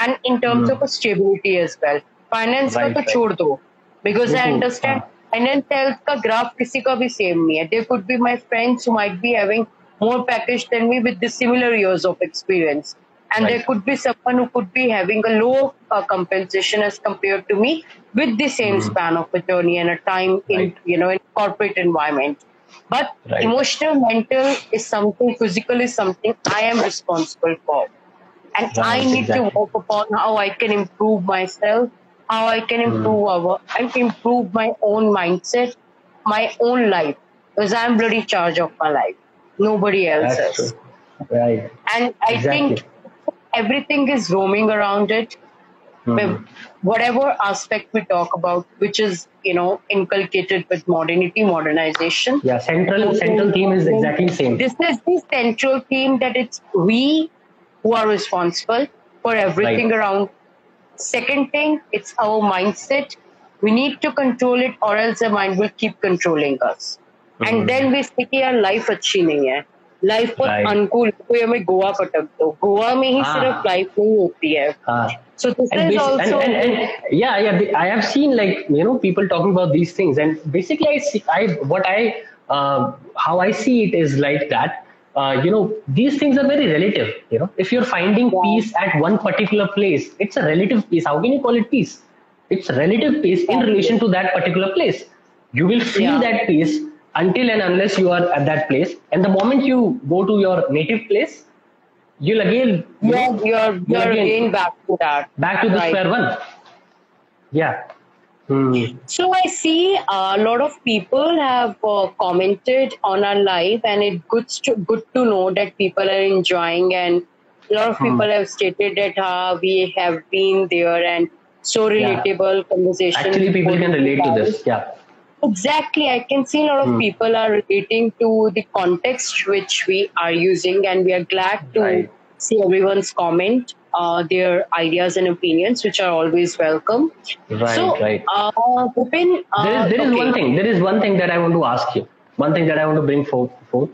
and in terms mm. of stability as well. Finance right, का तो छोड़ दो because I understand finance health का graph किसी का भी same नहीं है. There could be my friends who might be having more package than me with the similar years of experience. And right. there could be someone who could be having a low uh, compensation as compared to me with the same mm. span of a journey and a time in right. you know in corporate environment. But right. emotional, mental is something, physical is something I am responsible for. And I need exactly. to work upon how I can improve myself, how I can hmm. improve mm. our and improve my own mindset, my own life. Because I'm bloody charge of my life. Nobody else That's is. True. Right. And I exactly. think everything is roaming around it. Mm-hmm. Whatever aspect we talk about, which is you know inculcated with modernity, modernization. Yeah, central central theme is exactly same. This is the central theme that it's we who are responsible for everything right. around. Second thing, it's our mindset. We need to control it, or else the mind will keep controlling us. Mm-hmm. And then we sticky our life achieving it. Life बहुत अनुकूल कोई हमें गोवा पटक दो गोवा में ही सिर्फ life नहीं होती है so this and is also and, and, and, yeah yeah i have seen like you know people talking about these things and basically i see i what i uh, how i see it is like that uh, you know these things are very relative you know if you're finding yeah. peace at one particular place it's a relative peace how can you call it peace it's relative peace in relation to that particular place you will feel yeah. that peace until and unless you are at that place. And the moment you go to your native place, you'll again yeah, know, you're you're again, again, back to that back to the right. square one. Yeah. Hmm. So I see a lot of people have uh, commented on our live, and it's good to good to know that people are enjoying, and a lot of hmm. people have stated that uh, we have been there and so relatable yeah. conversation. Actually, people can relate to this. Yeah. Exactly. I can see a lot of hmm. people are relating to the context which we are using, and we are glad to right. see everyone's comment, uh, their ideas and opinions, which are always welcome. Right, so, right. Uh, uh, there is, there is okay. one thing. There is one thing that I want to ask you. One thing that I want to bring forth. Uh,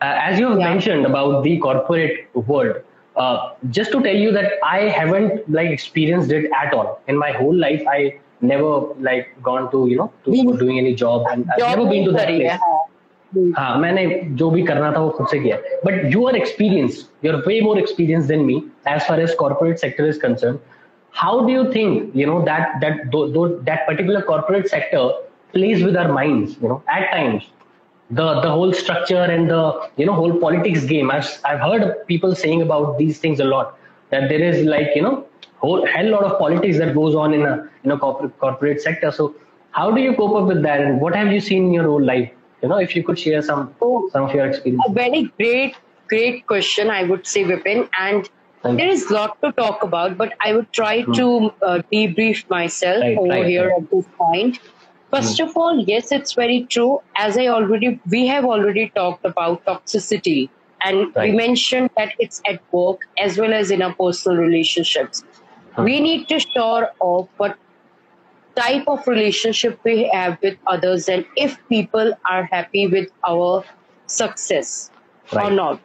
as you have yeah. mentioned about the corporate world, uh, just to tell you that I haven't like experienced it at all in my whole life. I never like gone to you know to doing any job and I've never been to that place हाँ मैंने जो भी करना था वो खुद से किया but you are experience you are way more experience than me as far as corporate sector is concern how do you think you know that that th- th- that particular corporate sector plays with our minds you know at times the the whole structure and the you know whole politics game i've i've heard people saying about these things a lot that there is like you know whole hell lot of politics that goes on in a in a corporate corporate sector. So how do you cope up with that, and what have you seen in your own life? You know, if you could share some oh, some of your experience. A very great great question, I would say, Vipin, and. Thank there is a lot to talk about, but I would try hmm. to uh, debrief myself right, over right, here right. at this point. First hmm. of all, yes, it's very true. As I already, we have already talked about toxicity, and we mentioned that it's at work as well as in our personal relationships we need to shore up what type of relationship we have with others and if people are happy with our success right. or not.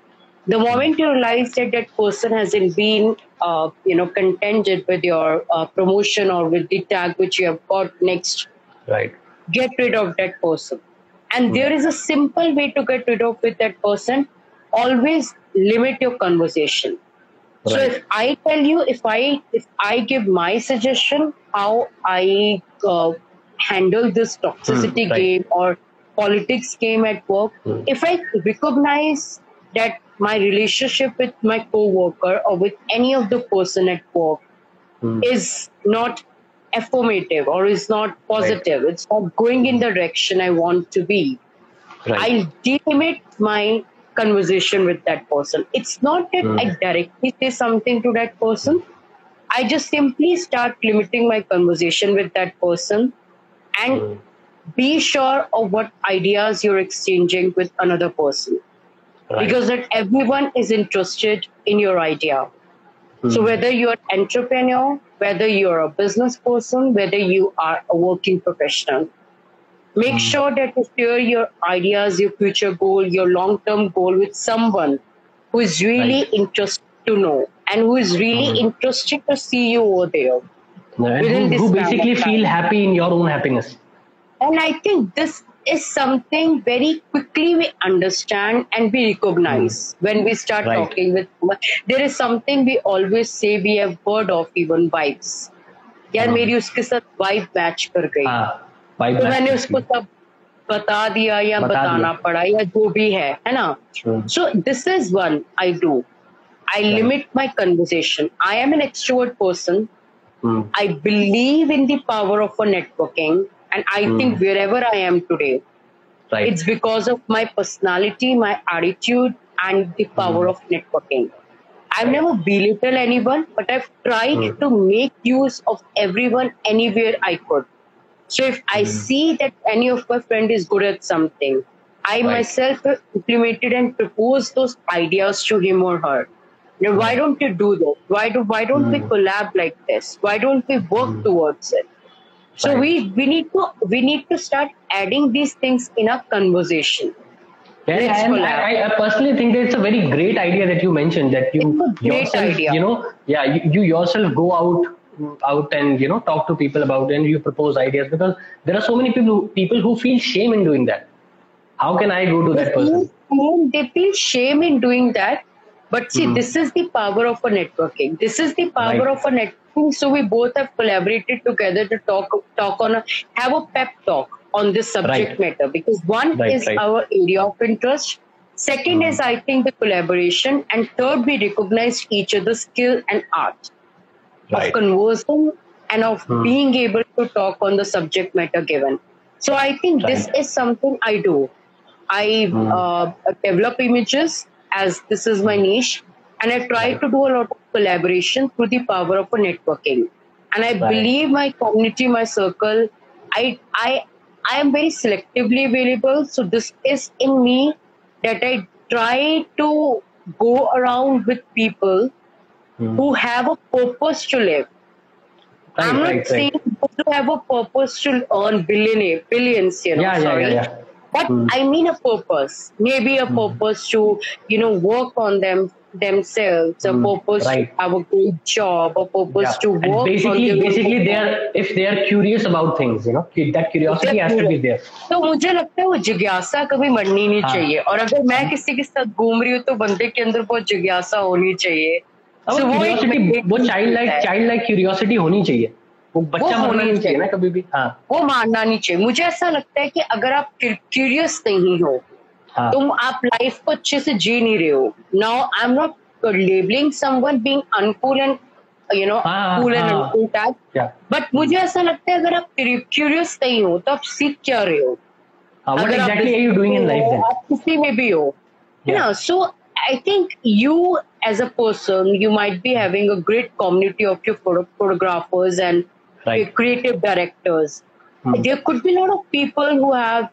The moment you realize that that person hasn't been uh, you know contented with your uh, promotion or with the tag which you have got next right. get rid of that person. And there is a simple way to get rid of with that person. Always limit your conversation Right. So if I tell you, if I if I give my suggestion how I uh, handle this toxicity mm, right. game or politics game at work, mm. if I recognize that my relationship with my coworker or with any of the person at work mm. is not affirmative or is not positive, right. it's not going in the direction I want to be, I'll delimit my conversation with that person. It's not that mm. I directly say something to that person. I just simply start limiting my conversation with that person and mm. be sure of what ideas you're exchanging with another person. Right. Because that everyone is interested in your idea. Mm. So whether you're an entrepreneur, whether you're a business person, whether you are a working professional, make mm. sure that you share your ideas, your future goal, your long-term goal with someone who is really right. interested to know and who is really mm. interested to see you over there. who, who basically feel happy in your own happiness. And I think this is something very quickly we understand and we recognize mm. when we start right. talking with there is something we always say we have heard of even vibes यार hmm. मेरी उसके साथ vibe match कर गई हाँ, तो मैंने उसको सब बता दिया या बता बताना दिया. पड़ा या जो भी है है ना so this is one I do I limit my conversation. I am an extrovert person. Mm. I believe in the power of a networking. And I mm. think wherever I am today, right. it's because of my personality, my attitude, and the power mm. of networking. I've right. never belittled anyone, but I've tried mm. to make use of everyone anywhere I could. So if I hmm. see that any of my friend is good at something, I right. myself have implemented and proposed those ideas to him or her. Now, why don't you do that? Why do why don't we hmm. collab like this? Why don't we work hmm. towards it? So right. we we need to we need to start adding these things in our conversation. Yeah, and I, I, personally think that it's a very great idea that you mentioned that you yourself, idea. you know, yeah, you, you yourself go out out and you know talk to people about it and you propose ideas because there are so many people who, people who feel shame in doing that. How can I go to that person? They feel shame in doing that, but see, mm. this is the power of a networking. This is the power right. of a networking so we both have collaborated together to talk talk on a have a pep talk on this subject right. matter because one right, is our area of interest second mm. is i think the collaboration and third we recognize each other's skill and art of conversing and of mm. being able to talk on the subject matter given so i think this is something i do i mm. uh, develop images as this is my niche and I try to do a lot of collaboration through the power of a networking. And I right. believe my community, my circle, I I I am very selectively available. So this is in me that I try to go around with people hmm. who have a purpose to live. Right, I'm not right, saying to have a purpose to earn billionaire billions, you know. Yeah, sorry. Yeah, yeah, but hmm. I mean a purpose, maybe a hmm. purpose to, you know, work on them themselves, a mm, purpose right. to have a good job, a purpose yeah. to work. And basically, on basically, they are if they are curious about things, you know, that curiosity has to be there. तो मुझे लगता है वो जिज्ञासा कभी मरनी नहीं हाँ. चाहिए और अगर मैं किसी के साथ घूम रही हूँ तो बंदे के अंदर बहुत जिज्ञासा होनी चाहिए so वो वो child like child like curiosity होनी चाहिए। वो बच्चा होना नहीं चाहिए ना कभी भी। हाँ। वो मारना नहीं चाहिए। मुझे ऐसा लगता है कि अगर आप क्यूरियस नहीं हो हाँ. तुम आप लाइफ को अच्छे से जी नहीं रहे हो। Now I am not labelling someone being uncool and you know cool and uncool type but मुझे ऐसा लगता है अगर आप क्यूरियस नहीं हो तो आप सीख क्या रहे हो? what exactly are you doing in life then? आप किसी में भी हो। Know so I think you as a person you might be having a great community of your photographers and right. your creative directors hmm. there could be a lot of people who have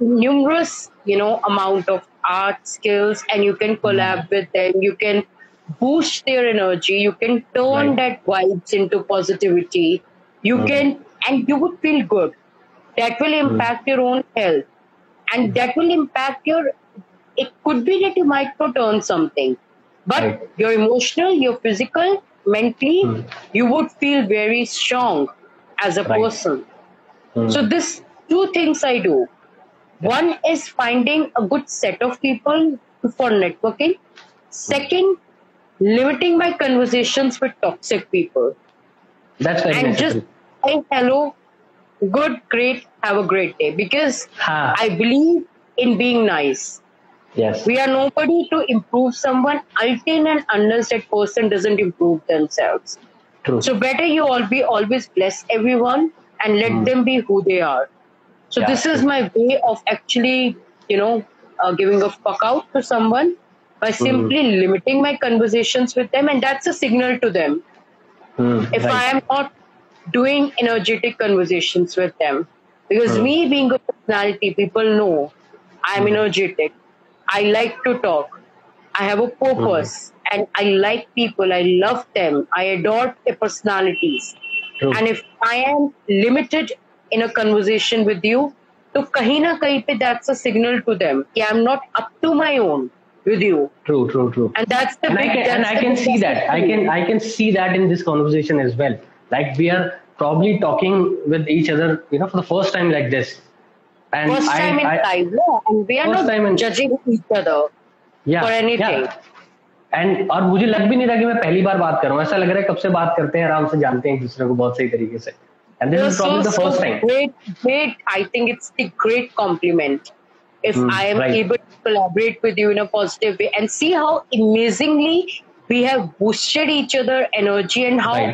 numerous you know amount of art skills and you can collab mm. with them you can boost their energy you can turn right. that vibes into positivity you mm. can and you would feel good that will hmm. impact mm. your own health and hmm. that will impact your it could be that you might not earn something but right. your emotional your physical mentally hmm. you would feel very strong as a right. person so this two things i do one is finding a good set of people for networking. Second, limiting my conversations with toxic people. That's very And necessary. just say hello, good, great, have a great day. Because ha. I believe in being nice. Yes. We are nobody to improve someone until and unless that person doesn't improve themselves. True. So better you all be always bless everyone and let mm. them be who they are. So yeah. this is my way of actually, you know, uh, giving a fuck out to someone by hmm. simply mm. limiting my conversations with them, and that's a signal to them. Mm, if right. I am not doing energetic conversations with them, because mm. me being a personality, people know I am hmm. energetic. I like to talk. I have a purpose, and I like people, I love them, I adore their personalities. True. And if I am limited in a conversation with you, तो कहीं ना कहीं पे that's a signal to them कि I'm not up to my own with you. True, true, true. And that's the and big, I can, and I can see that. I can I can see that in this conversation as well. Like we are probably talking with each other, you know, for the first time like this. and first time I, in I, no, and we are not in, judging each other yeah, for anything. Yeah. And और मुझे लग भी नहीं था कि मैं पहली बार बात करूँ ऐसा लग रहा है कब से बात करते हैं आराम से जानते हैं दूसरे को बहुत सही तरीके से। And this is problem the first time great great I think it's the great compliment if I am able to collaborate with you in a positive way and see how amazingly we have boosted each other energy and how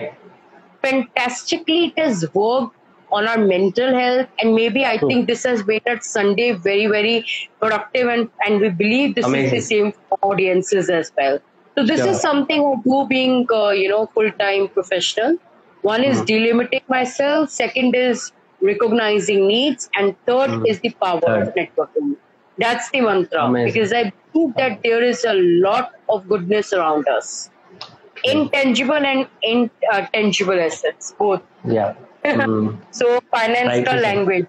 fantastically it has work on our mental health. And maybe i True. think this has made our sunday very very productive and and we believe this Amazing. is the same for audiences as well. So this is something i do being uh, you know full-time professional. One is mm. delimiting myself. Second is recognizing needs. And third mm. is the power third. of networking. That's the mantra. Amazing. because i believe that there is a lot of goodness around us. Intangible and intangible uh, assets both. Yeah so finance का language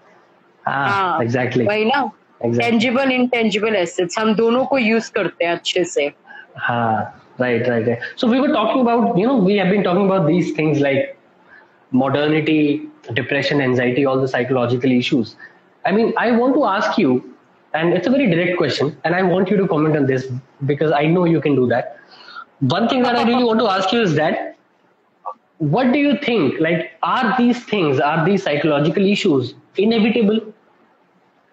exactly हाँ. वही tangible assets हम दोनों को use करते हैं अच्छे से। हाँ right right right so we were talking about you know we have been talking about these things like modernity depression anxiety all the psychological issues I mean I want to ask you and it's a very direct question and I want you to comment on this because I know you can do that one thing that I really want to ask you is that what do you think? Like are these things are these psychological issues inevitable?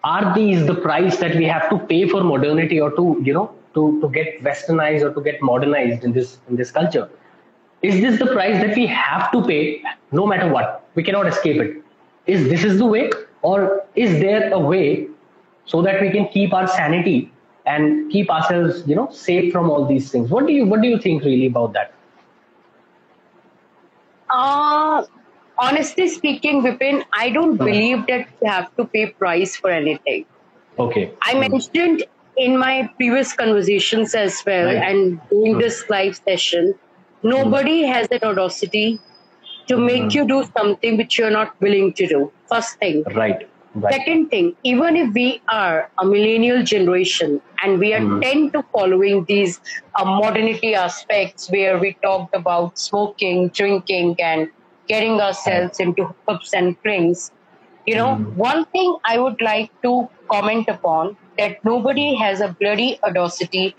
Are these the price that we have to pay for modernity or to you know to to get westernized or to get modernized in this in this culture? Is this the price that we have to pay no matter what? We cannot escape it. Is this is the way? Or is there a way so that we can keep our sanity and keep ourselves you know safe from all these things? What do you what do you think really about that uh, honestly speaking, Vipin, I don't believe that you have to pay price for anything. Okay. I hmm. mentioned in my previous conversations as well right. and hmm. this live session, nobody hmm. has that audacity to make you do something which you're not willing to do. First thing. Right. Right. Second thing, even if we are a millennial generation and we are mm-hmm. tend to following these uh, modernity aspects where we talked about smoking, drinking, and getting ourselves into hookups and drinks, you know, mm-hmm. one thing I would like to comment upon that nobody has a bloody audacity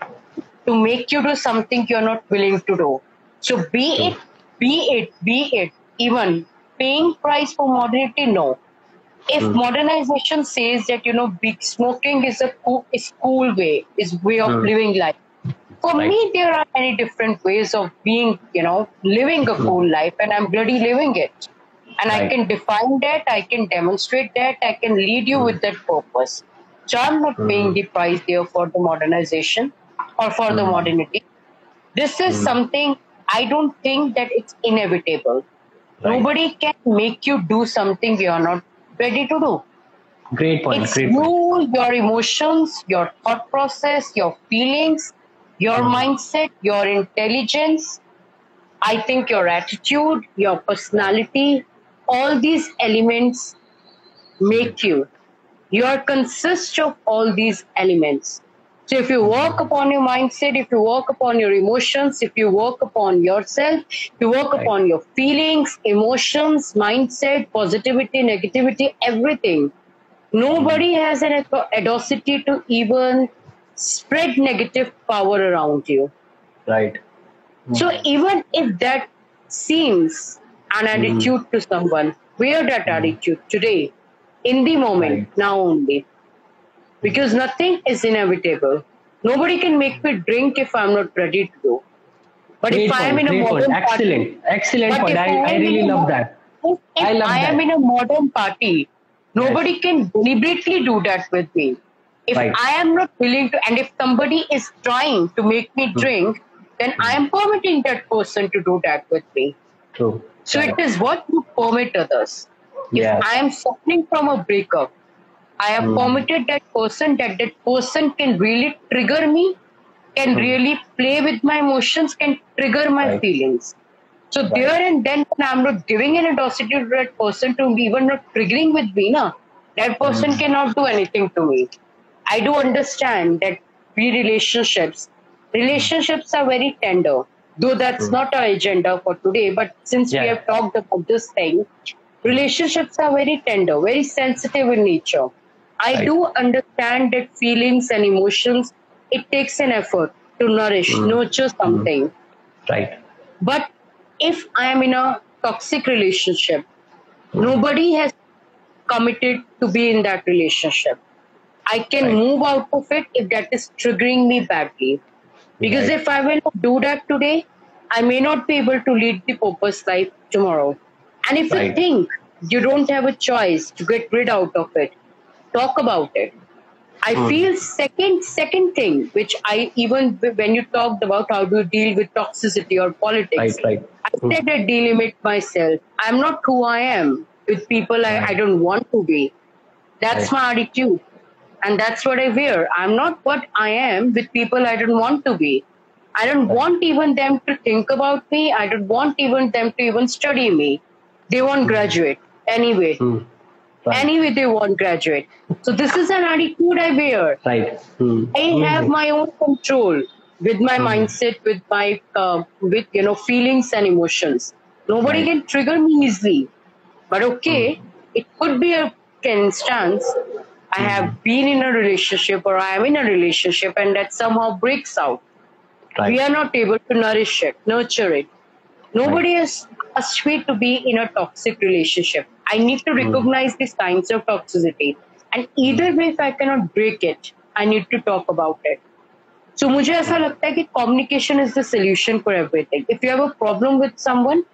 to make you do something you're not willing to do. So be it, be it, be it, even paying price for modernity, no if mm. modernization says that you know big smoking is a cool, is cool way is way of mm. living life for right. me there are many different ways of being you know living a mm. cool life and i'm bloody living it and right. i can define that i can demonstrate that i can lead you with that purpose so i'm not paying the price there for the modernization or for the modernity this is something i don't think that it's inevitable Right. Nobody can make you do something you're not ready to do. Great point. It's great you, point. your emotions, your thought process, your feelings, your mm. mindset, your intelligence. I think your attitude, your personality, all these elements make you. You are consist of all these elements. So if you work upon your mindset, if you work upon your emotions, if you work upon yourself, you work right. upon your feelings, emotions, mindset, positivity, negativity, everything, nobody has an audacity to even spread negative power around you. Right. So even if that seems an mm-hmm. attitude mm. to someone, wear that attitude today, in the moment, right. now only because nothing is inevitable. Nobody can make me drink if I'm not ready to go. But great if I am in a modern point. excellent, party, excellent point. I, I, really love that. If, I, love I am in a modern party, nobody yes. can deliberately do that with me. If right. I am not willing to, and if somebody is trying to make me drink, then I am permitting that person to do that with me. True. So it is what you permit others. If yes. I am suffering from a breakup, I have mm. permitted that person that that person can really trigger me can mm. really play with my emotions, can trigger my right. feelings. So right. there and then when I'm not giving an audacity to that person to be even not triggering with me, na, that person mm. cannot do anything to me. I do understand that we relationships, relationships are very tender. Though that's mm. not our agenda for today, but since yeah. we have talked about this thing, relationships are very tender, very sensitive in nature. I right. do understand that feelings and emotions, it takes an effort to nourish, mm. nurture something. Mm. Right. But if I am in a toxic relationship, mm. nobody has committed to be in that relationship. I can right. move out of it if that is triggering me badly. Because right. if I will do that today, I may not be able to lead the purpose life tomorrow. And if right. you think you don't have a choice to get rid out of it, talk about it. I mm. feel second second thing, which I even when you talked about how do you deal with toxicity or politics, right, right. I mm. said I delimit myself. I'm not who I am with people I, I don't want to be. That's right. my attitude. And that's what I wear. I'm not what I am with people I don't want to be. I don't want even them to think about me. I don't want even them to even study me. They won't hmm. graduate anyway. Mm. Right. Anyway, they won't graduate. So this is an attitude I wear. Right. Mm. I have my own control with my mm. mindset, with my uh, with you know feelings and emotions. Nobody right. can trigger me easily. But okay, mm. it could be a instance I have mm-hmm. been in a relationship or I am in a relationship and that somehow breaks out. Right. We are not able to nourish it, nurture it. Nobody right. has asked me to be in a toxic relationship. I need to mm. recognize mm. the signs of toxicity. And either way, if I cannot break it, I need to talk about it. So मुझे ऐसा लगता है कि communication is the solution for everything. If you have a problem with someone,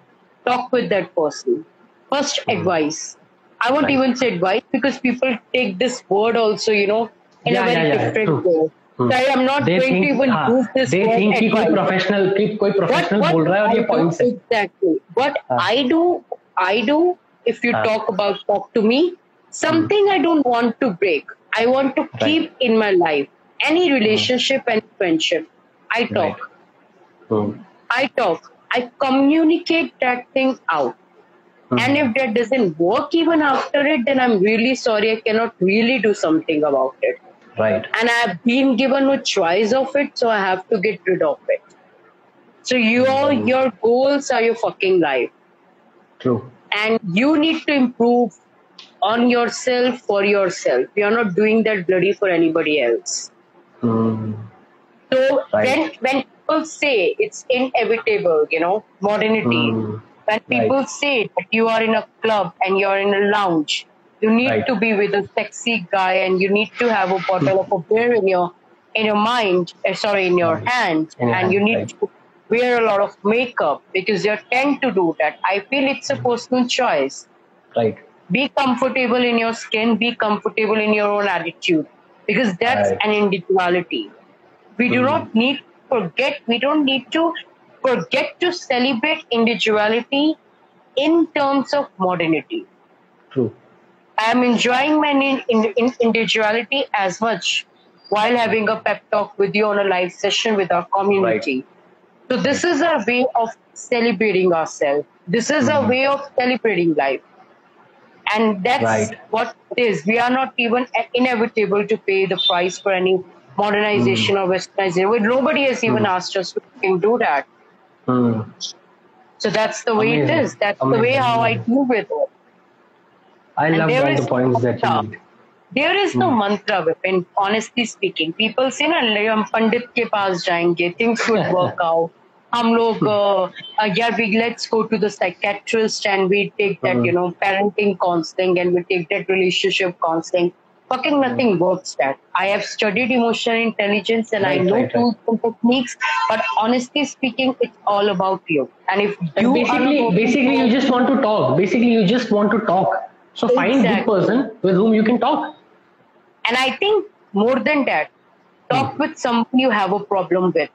talk with that person. First mm. advice I won't right. even say advice because people take this word also, you know, in yeah, a very yeah, yeah. different way. Hmm. So I am not they going think, to even uh, use this they word think कि कोई professional कि कोई professional what, बोल रहा है और ये points है. Exactly. What uh. I do, I do. if you uh. talk about talk to me, something hmm. I don't want to break. I want to keep in my life. Any hmm. relationship and friendship, I talk. Right. I talk. I communicate that thing out. Mm-hmm. And if that doesn't work even after it, then I'm really sorry. I cannot really do something about it. Right. And I've been given no choice of it, so I have to get rid of it. So your mm-hmm. your goals are your fucking life. True. And you need to improve on yourself for yourself. You're not doing that bloody for anybody else. Mm. So right. when when people say it's inevitable, you know, modernity. Mm when people right. say that you are in a club and you're in a lounge, you need right. to be with a sexy guy and you need to have a bottle of a beer in your in your mind, uh, sorry, in your hand, in and hand, you need to wear a lot of makeup because you tend to do that. I feel it's a hmm. personal choice. Right. Be comfortable in your skin. Be comfortable in your own attitude because that's an individuality. We do hmm. not need to forget. We don't need to forget to celebrate individuality in terms of modernity. True. I am enjoying my in, in, in individuality as much while having a pep talk with you on a live session with our community. Right. So, this is a way of celebrating ourselves. This is mm-hmm. a way of celebrating life. And that's right. what it is. We are not even inevitable to pay the price for any modernization mm. or westernization. Nobody has even mm. asked us to do that. Mm. So that's the way Amazing. it is. That's Amazing. the way how I deal with it. I and love all the points that you made. There is no hmm. mantra, Vipin, honestly speaking. People say, na, हम पंडित के पास जाएंगे, things will work out. हम लोग, uh, uh, yeah, we, let's go to the psychiatrist and we take that, hmm. you know, parenting counseling and we take that relationship counseling fucking nothing works that. I have studied emotional intelligence and right, I know right, tools right. and techniques, but honestly speaking, it's all about you. And if you basically, basically you just want to talk. Basically, you just want to talk. So find exactly. good person with whom you can talk. And I think more than that, talk hmm. with someone you have a problem with.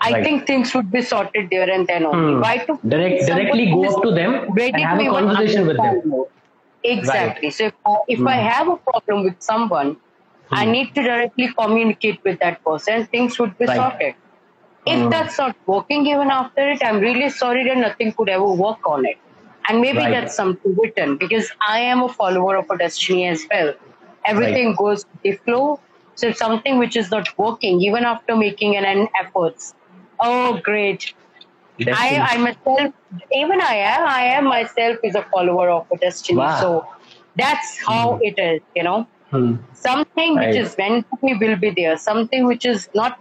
I right. think things would be sorted there and then only. Hmm. Why to Direct, directly go up to them and have a conversation with them. Exactly. Right. So if, uh, if mm. I hmm. have a problem with someone, I Hmm. need to directly communicate with that person. Things would be Right. sorted. If Hmm. that's not working even after it, I'm really sorry that nothing could ever work on it. And maybe that's something written because I am a follower of a destiny as well. Everything goes with the flow. So if something which is not working, even after making an, an efforts, oh great. I, Destiny. I myself, even I am, I am myself is a follower of a destiny. Wow. So that's how hmm. it is, you know Hmm. something Right. which is meant to be will be there something which is not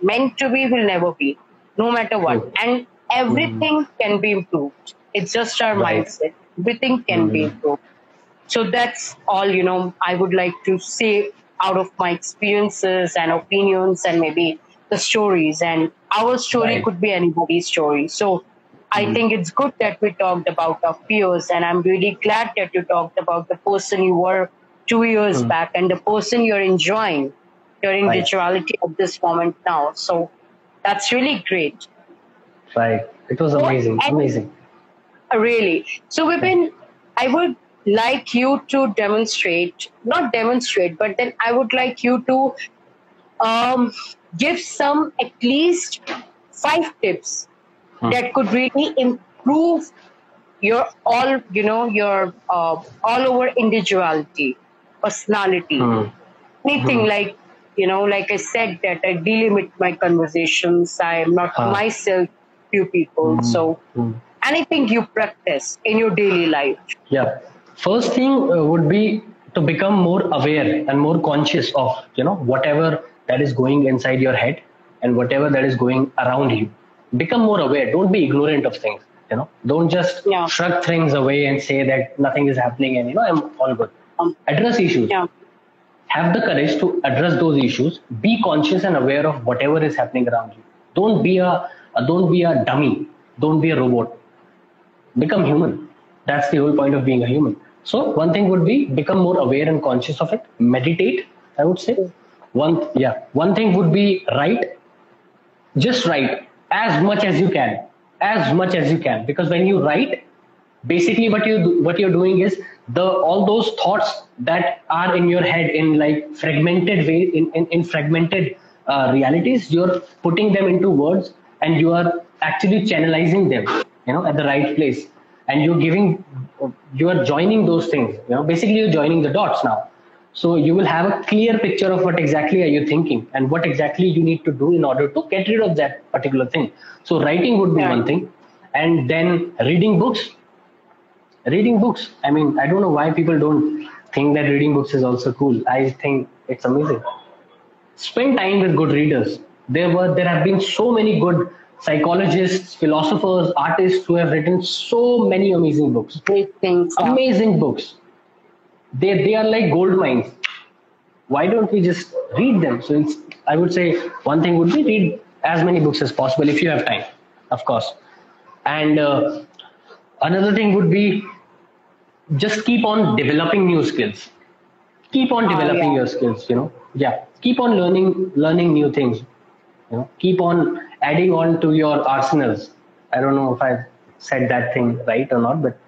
meant to be will never be no matter what True. and everything hmm. can be improved it's just our Right. mindset everything can be improved so that's all you know i would like to say out of my experiences and opinions and maybe the stories and our story Right. could be anybody's story so i Mhm. think it's good that we talked about our fears and i'm really glad that you talked about the person you were two years Hmm. back and the person you're enjoying your Right. individuality at this moment now. So that's really great. Right. It was amazing. and- Amazing. Really. So Vipin, I would like you to demonstrate, not demonstrate, but then I would like you to um, give some at least five tips Hmm. that could really improve your all, you know, your uh, all over individuality, personality. Hmm. anything Mhm. like you know like i said that i delimit my conversations i am not Ah. myself few people Mhm. so Hmm. anything you practice in your daily life Yeah. First thing uh, would be to become more aware and more conscious of you know whatever that is going inside your head and whatever that is going around you. Become more aware. Don't be ignorant of things. You know, don't just Yeah. shrug things away and say that nothing is happening and you know I'm all good. Um, Address issues. yeah have the courage to address those issues be conscious and aware of whatever is happening around you don't be a, a don't be a dummy don't be a robot become human that's the whole point of being a human so one thing would be become more aware and conscious of it. Meditate i would say. One yeah. One thing would be write. Just write as much as you can. As much as you can. Because when you write basically what you what you're doing is the all those thoughts that are in your head in like fragmented way in in, in fragmented uh, realities you're putting them into words and you are actually channelizing them you know at the right place. And you're giving you are joining those things. You know basically you're joining the dots now. So you will have a clear picture of what exactly are you thinking and what exactly you need to do in order to get rid of that particular thing. So writing would be Yeah. one thing. And then reading books. Reading books. I mean i don't know why people don't think that reading books is also cool. I think it's amazing. Spend time with good readers. There were there have been so many good psychologists philosophers artists who have written so many amazing books. Great things yeah. amazing books. They they are like gold mines. Why don't we just read them? So it's, i would say one thing would be read as many books as possible if you have time of course. And uh, another thing would be just keep on developing new skills. Keep on Oh, developing yeah. your skills you know? Yeah. Keep on learning learning new things you know? Keep on adding on to your arsenals. I don't know if i said that thing right or not but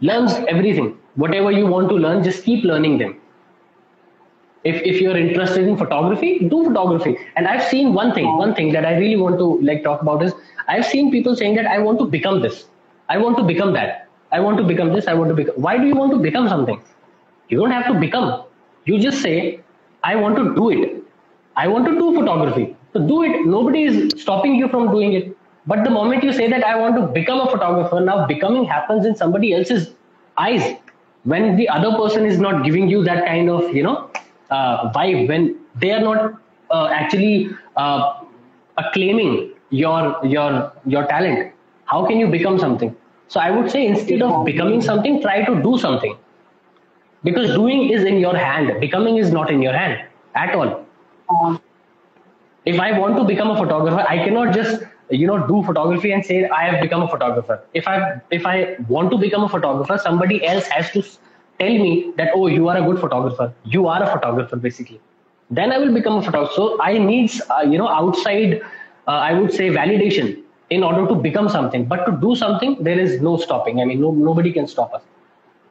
learns everything. Whatever you want to learn just keep learning them. If if you're interested in photography do photography. And i've seen one thing one thing that i really want to like talk about is i've seen people saying that i want to become this. I want to become that. I want to become this. I want to become why do you want to become something? You don't have to become. You just say i want to do it. I want to do photography so do it. Nobody is stopping you from doing it. But the moment you say that i want to become a photographer now becoming happens in somebody else's eyes. When the other person is not giving you that kind of you know uh, vibe when they are not uh, actually uh, acclaiming your your your talent how can you become something? So i would say instead of becoming something try to do something. Because doing is in your hand. Becoming is not in your hand at all. Um, if i want to become a photographer i cannot just you know do photography and say i have become a photographer. If i if i want to become a photographer somebody else has to tell me that oh you are a good photographer. You are a photographer basically. Then i will become a photographer. So i need uh, you know outside uh, i would say validation in order to become something. But to do something there is no stopping. I mean no, nobody can stop us.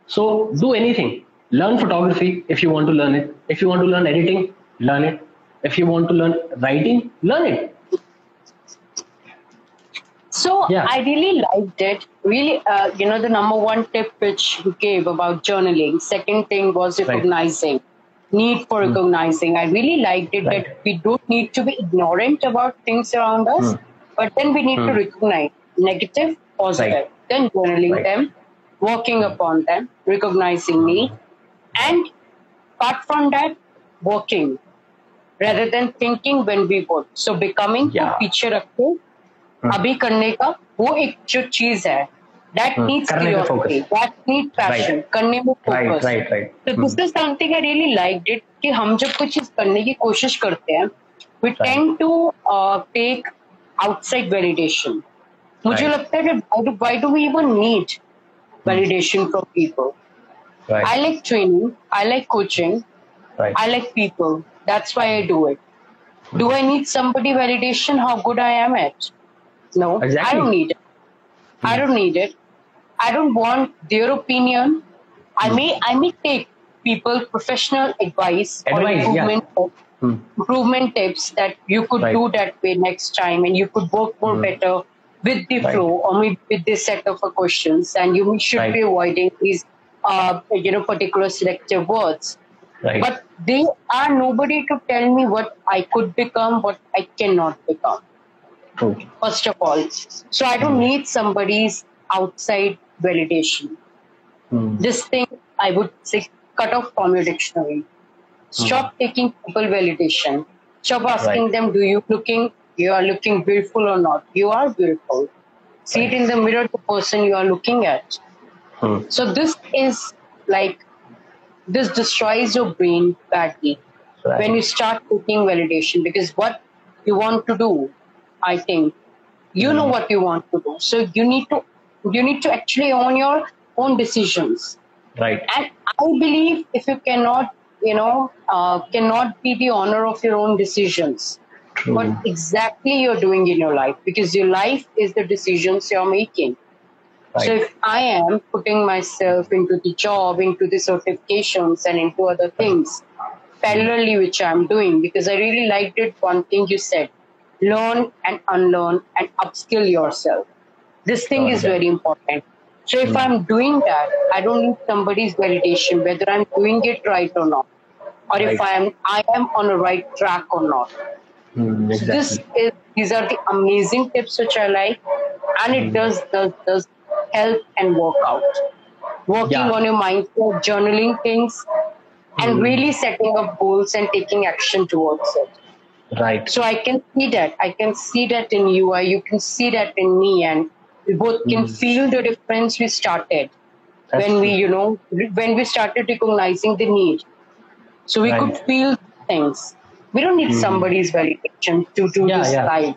So do anything. Learn photography if you want to learn it. If you want to learn editing learn it. If you want to learn writing, learn it. So yeah. I really liked it. Really, uh, you know, the number one tip which you gave about journaling. Second thing was recognizing. Right. Need for mm. recognizing. I really liked it right. that we don't need to be ignorant about things around us, mm. but then we need mm. to hmm. recognize negative, positive, right. then journaling them, working upon them, recognizing need, and apart from that, working rather than thinking when we work. So becoming yeah. picture रखते अभी करने का वो एक जो चीज़ है that hmm. needs curiosity that needs passion right. करने में focus right, right, right. so this is something I really liked it कि हम जब कुछ चीज़ करने की कोशिश करते हैं we right. tend to uh, take outside validation मुझे right. लगता है कि why do, why do we even need validation from people right. I like training I like coaching right. I like people that's why I do it do I need somebody validation how good I am at no, exactly. I don't need it. I don't need it. I don't want their opinion. I may I may take people professional advice, advice or improvement, yeah. hmm. improvement tips that you could right. do that way next time and you could work more hmm. better with the right. flow or maybe with this set of questions and you should right. be avoiding these uh, you know particular selective words. But they are nobody to tell me what I could become, what I cannot become. Okay. First of all. So I don't need somebody's outside validation. Mm. This thing I would say cut off from your dictionary. Stop mm. taking people validation. Stop asking right. them, do you looking you are looking beautiful or not? You are beautiful. See right. it in the mirror the person you are looking at. So this is like this destroys your brain badly right. when you start taking validation because what you want to do I think you know hmm. what you want to do. So you need to you need to actually own your own decisions. Right. And I believe if you cannot, you know, uh, cannot be the owner of your own decisions, what exactly you're doing in your life, because your life is the decisions you're making. Right. So if I am putting myself into the job, into the certifications, and into other things parallelly, which I'm doing, because I really liked it. One thing you said, learn and unlearn and upskill yourself. This thing is very important. So if mm. I'm doing that, I don't need somebody's validation whether I'm doing it right or not, or right. if I am I am on a right track or not. Mm, exactly. So this is these are the amazing tips which I like, and it mm. does does does help and work out. Working yeah. on your mindset, journaling things, and hmm. really setting up goals and taking action towards it. Right. So I can see that. I can see that in you. I you can see that in me, and we both can mm. feel the difference we started That's when we, you know, when we started recognizing the need. So we right. could feel things. We don't need mm. somebody's validation to do yeah, this yeah. life.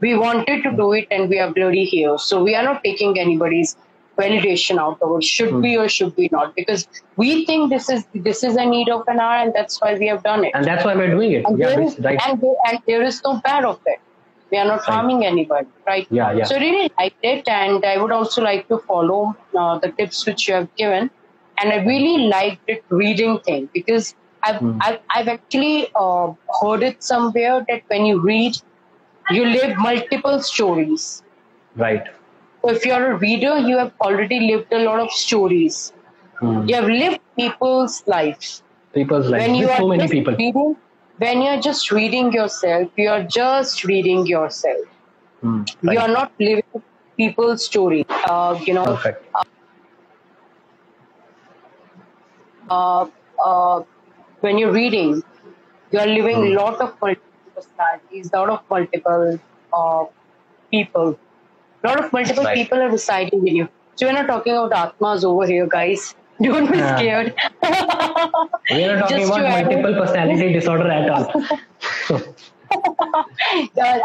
We wanted to do it, and we are bloody here. So we are not taking anybody's validation out of it should mm. be or should we not because we think this is this is a need of an hour and that's why we have done it and that's why we're doing it and, yeah, there, is, right. and, there, and there is no bad of it we are not right. harming anybody right yeah, yeah so really liked it and i would also like to follow uh, the tips which you have given and i really liked it reading thing because i've mm. I've, I've, actually uh, heard it somewhere that when you read you live multiple stories right so if you're a reader, you have already lived a lot of stories. Hmm. You have lived people's lives. People's lives. When you are so many people. Reading, when you're just reading yourself, you're just reading yourself. Hmm. Right. You're not living people's story. Uh, you know. Perfect. Uh, uh, uh, when you're reading, you're living a hmm. lot of personalities, lot of multiple uh, people a lot of multiple right. people are residing in you. So we're not talking about Atmas over here, guys. Don't be scared. we're not talking about multiple personality disorder at all.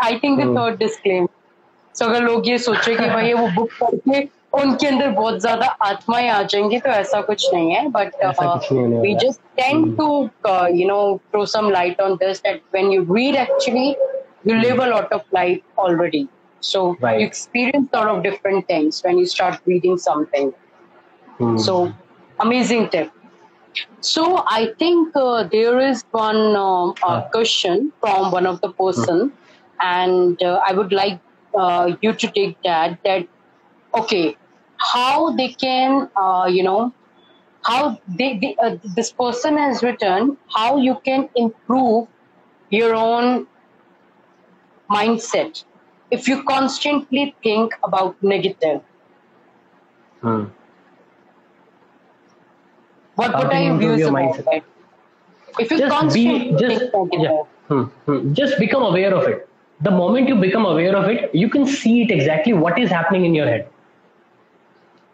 I think the hmm. third disclaimer. So अगर लोग ये सोचे कि भाई वो book पढ़ उनके अंदर बहुत ज्यादा आत्माएं आ जाएंगी तो ऐसा कुछ नहीं है but we just tend to you know throw some light on this that when you read actually you live a lot of life already so right. you experience a lot of different things when you start reading something. Hmm. So amazing tip. So I think uh, there is one uh, uh, question from one of the person, and uh, I would like uh, you to take that. That okay, how they can, uh, you know, how they, they uh, this person has written how you can improve your own mindset if you constantly think about negative. Hmm. What How would I views your mindset? it? If you just constantly be just think negative, yeah. Hmm, hmm. just become aware of it the moment you become aware of it you can see it exactly what is happening in your head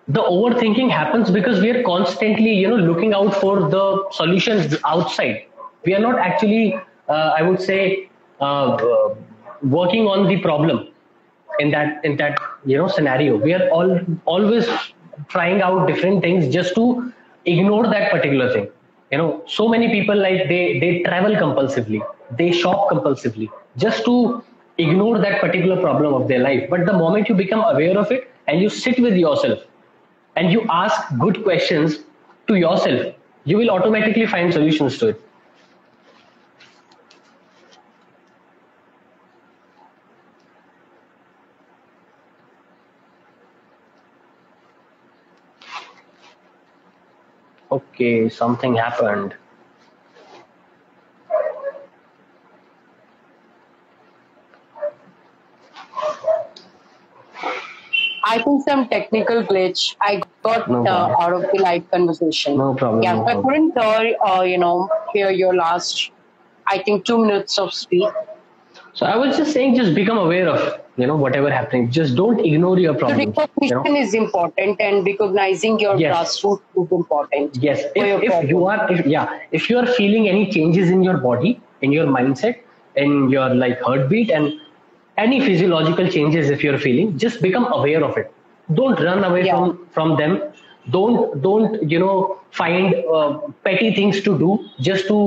the overthinking happens because we are constantly you know looking out for the solutions outside. We are not actually uh, i would say uh, working on the problem in that in that you know scenario. We are all always trying out different things just to ignore that particular thing. You know so many people like they they travel compulsively. They shop compulsively just to ignore that particular problem of their life. But the moment you become aware of it and you sit with yourself and you ask good questions to yourself you will automatically find solutions to it. Okay something happened I think some technical glitch. I got No uh, out of the live conversation. No problem, Yeah, no I problem. couldn't hear, uh, you know, hear your last. I think two minutes of speech. so i was just saying just become aware of you know whatever happening just don't ignore your So problems you recognition know is important, and recognizing your Yes. grassroots is important. yes if, if you are if, yeah if you are feeling any changes in your body in your mindset in your like heartbeat and any physiological changes if you're feeling just become aware of it don't run away Yeah. from from them don't don't you know find uh, petty things to do just to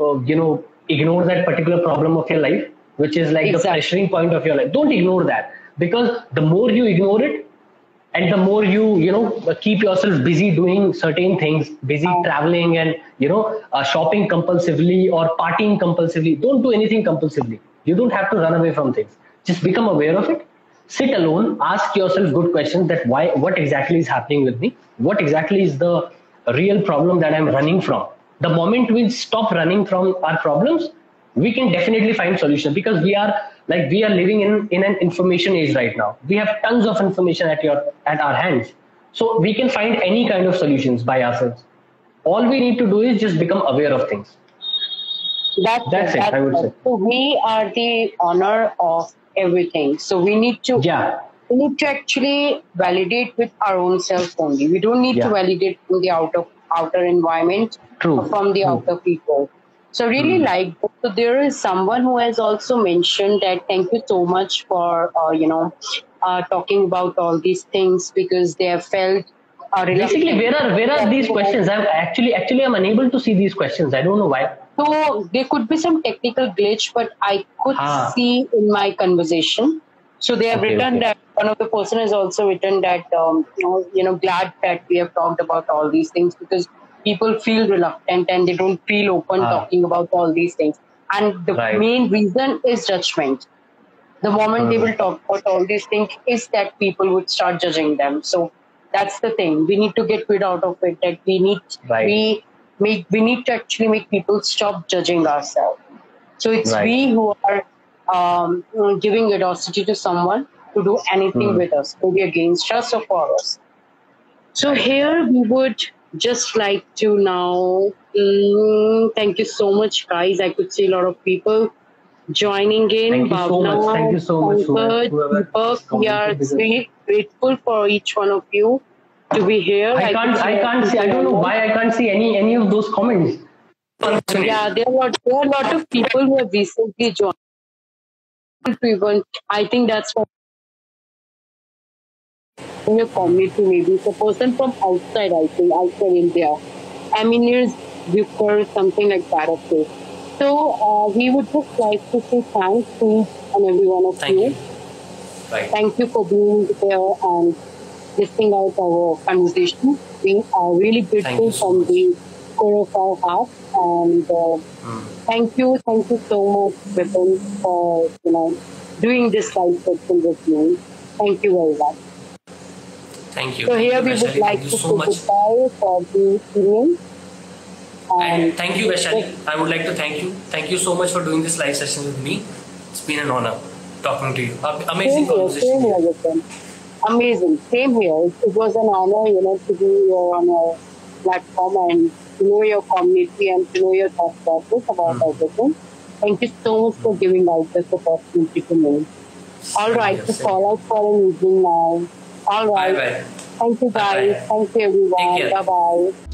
uh, you know ignore that particular problem of your life which is like the Exactly. pressuring point of your life don't ignore that because the more you ignore it and the more you you know keep yourself busy doing certain things busy Oh. traveling and you know uh, shopping compulsively or partying compulsively don't do anything compulsively you don't have to run away from things. Just become aware of it. Sit alone. Ask yourself good questions that why what exactly is happening with me? What exactly is the real problem that i'm running from? The moment we stop running from our problems we can definitely find solutions because we are like we are living in in an information age right now. We have tons of information at your at our hands. So we can find any kind of solutions by ourselves. All we need to do is just become aware of things That's, That's it, I would say. So we are the honor of everything. So we need to yeah we need to actually validate with our own self only. We don't need Yeah. to validate from the outer outer environment True. from the True. outer people. So really like so there is someone who has also mentioned that thank you so much for uh, you know uh, talking about all these things because they have felt uh, basically where are where are these questions i'm actually actually i'm unable to see these questions i don't know why So there could be some technical glitch, but I could Ah. see in my conversation. So they have Okay, written okay. that one of the person has also written that um, you know you know glad that we have talked about all these things because people feel reluctant and they don't feel open Ah. talking about all these things. And the Right. main reason is judgment. The moment they Hmm. will talk about all these things is that people would start judging them. So that's the thing. We need to get rid out of it. That we need Right. we make we need to actually make people stop judging ourselves. So it's Right. we who are um, giving audacity to someone to do anything Hmm. with us, maybe against us or for us. So here we would just like to now mm, thank you so much, guys. I could see a lot of people joining in. Thank you so much. Thank you so much, whoever Deepak, we are grateful for each one of you to be here. i can't i see can't see i don't know why i can't see any any of those comments Yeah, there are, lot, there are a lot of people who have recently joined. To even, I think that's what in your community maybe. It's a person from outside, I think, outside India. Aminir's Bukar, something like that, okay. So uh, we would just like to say thanks to each and every one of Thank you. you. right Thank you for being here and listening out our conversation. We are really grateful you from the core of our heart. And uh, mm. thank you, thank you so much, Vipin, for you know doing this live session with me. Thank you very much. Thank you. So thank here you, we would like to so say goodbye for the evening. And, and thank you, Vaishali. I would like to thank you. Thank you so much for doing this live session with me. It's been an honor talking to you. Amazing same conversation. Here, Amazing. Same here. It, was an honor, you know, to be here on your platform and to know your community and to know your thought process about mm. everything. Thank you so much for giving out this opportunity to me. All right, to call out for an evening now. All right. Bye bye. Thank you, guys. Bye-bye. Thank you, everyone. Bye bye.